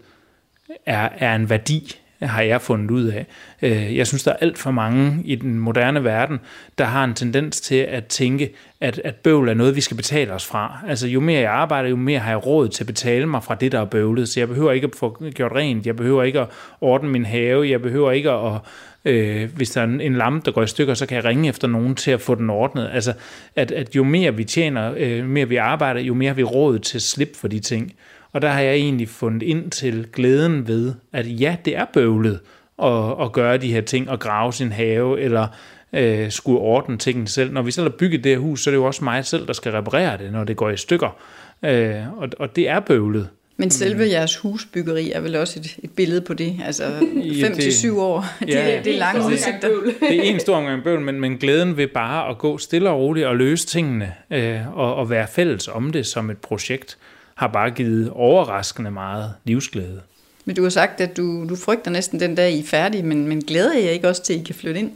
er, er en værdi, har jeg fundet ud af. Øh, jeg synes, der er alt for mange i den moderne verden, der har en tendens til at tænke, at, at bøvl er noget, vi skal betale os fra. Altså jo mere jeg arbejder, jo mere har jeg råd til at betale mig fra det, der er bøvlet. Så jeg behøver ikke at få gjort rent, jeg behøver ikke at ordne min have, jeg behøver ikke at øh, hvis der er en, lampe, der går i stykker, så kan jeg ringe efter nogen til at få den ordnet. Altså, at, at jo mere vi tjener, øh, mere vi arbejder, jo mere har vi råd til at slippe for de ting. Og der har jeg egentlig fundet ind til glæden ved, at ja, det er bøvlet at, at gøre de her ting, og grave sin have, eller øh, skulle ordne tingene selv. Når vi selv har bygget det her hus, så er det jo også mig selv, der skal reparere det, når det går i stykker. Øh, og, og det er bøvlet. Men selve jeres husbyggeri er vel også et, et billede på det? Altså 5-7 år, det, ja, det er lange udsigter. Det er en stor omgang bøvl, men, men glæden ved bare at gå stille og roligt og løse tingene, øh, og, og være fælles om det som et projekt har bare givet overraskende meget livsglæde. Men du har sagt, at du, du frygter næsten den dag, I er færdige, men, men glæder jeg ikke også til, at I kan flytte ind?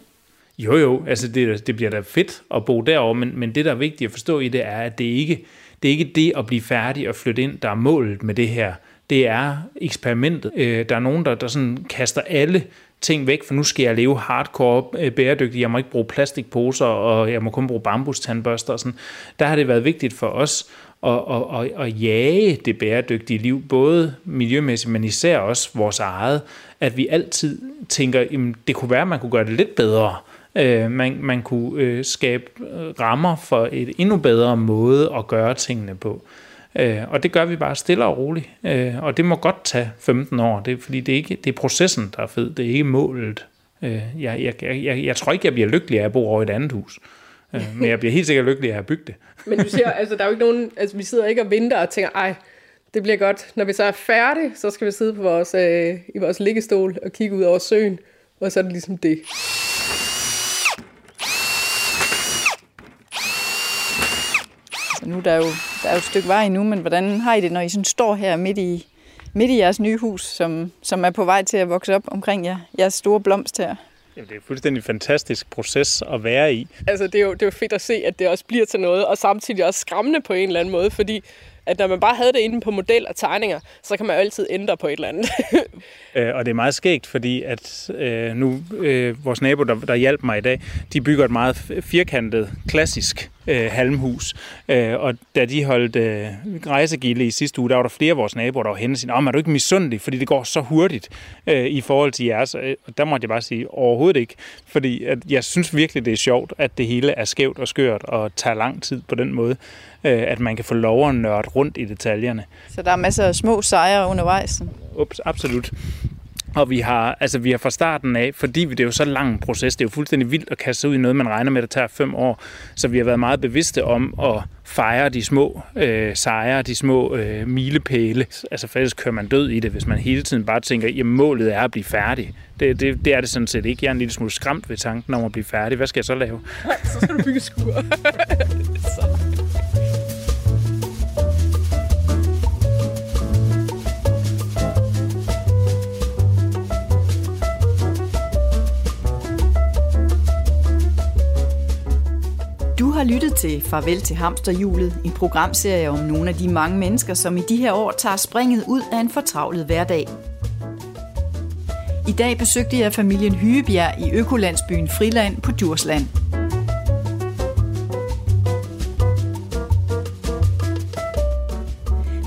Jo, jo, altså det, det bliver da fedt at bo derovre, men, men det, der er vigtigt at forstå i det, er, at det ikke det er ikke det at blive færdig og flytte ind, der er målet med det her. Det er eksperimentet. Øh, der er nogen, der, der sådan kaster alle ting væk, for nu skal jeg leve hardcore øh, bæredygtigt. Jeg må ikke bruge plastikposer, og jeg må kun bruge bambustandbørster. Og sådan. Der har det været vigtigt for os og, og, og, og jage det bæredygtige liv, både miljømæssigt, men især også vores eget, at vi altid tænker, jamen, det kunne være, at man kunne gøre det lidt bedre. Øh, man, man kunne øh, skabe rammer for et endnu bedre måde at gøre tingene på. Øh, og det gør vi bare stille og roligt. Øh, og det må godt tage 15 år, det, fordi det er, ikke, det er processen, der er fed, det er ikke målet. Øh, jeg, jeg, jeg, jeg tror ikke, jeg bliver lykkelig af at bo over i et andet hus. Øh, men jeg bliver helt sikkert lykkelig af at bygge det. Men du siger, altså der er jo ikke nogen, altså vi sidder ikke og venter og tænker, ej, det bliver godt. Når vi så er færdige, så skal vi sidde på vores, øh, i vores liggestol og kigge ud over søen, og så er det ligesom det. Så nu der er jo, der er jo et stykke vej nu, men hvordan har I det, når I sådan står her midt i, midt i jeres nye hus, som, som er på vej til at vokse op omkring jer, jeres store blomst her? Jamen, det er en fuldstændig fantastisk proces at være i. Altså, det er, jo, det er jo fedt at se, at det også bliver til noget, og samtidig også skræmmende på en eller anden måde, fordi at når man bare havde det inde på model og tegninger, så kan man jo altid ændre på et eller andet. øh, og det er meget skægt, fordi at øh, nu øh, vores nabo, der, der hjalp mig i dag, de bygger et meget firkantet, klassisk øh, halmhus. Øh, og da de holdt øh, rejsegilde i sidste uge, der var der flere af vores naboer, der var henne og sagde, er du ikke misundelig, fordi det går så hurtigt øh, i forhold til jeres? Øh, og der måtte jeg bare sige, overhovedet ikke. Fordi at jeg synes virkelig, det er sjovt, at det hele er skævt og skørt og tager lang tid på den måde, øh, at man kan få lov at nørde rundt i detaljerne. Så der er masser af små sejre undervejs? Ups, absolut. Og vi har, altså vi har fra starten af, fordi det er jo så lang en proces, det er jo fuldstændig vildt at kaste ud i noget, man regner med, det tager fem år. Så vi har været meget bevidste om at fejre de små øh, sejre, de små øh, milepæle. Altså faktisk kører man død i det, hvis man hele tiden bare tænker, at målet er at blive færdig. Det, det, det er det sådan set ikke. Jeg er en lille smule skræmt ved tanken om at blive færdig. Hvad skal jeg så lave? så skal du bygge skur. Du har lyttet til Farvel til hamsterhjulet, en programserie om nogle af de mange mennesker, som i de her år tager springet ud af en fortravlet hverdag. I dag besøgte jeg familien Hygebjerg i økolandsbyen Friland på Djursland.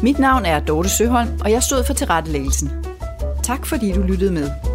Mit navn er Dorte Søholm, og jeg stod for tilrettelæggelsen. Tak fordi du lyttede med.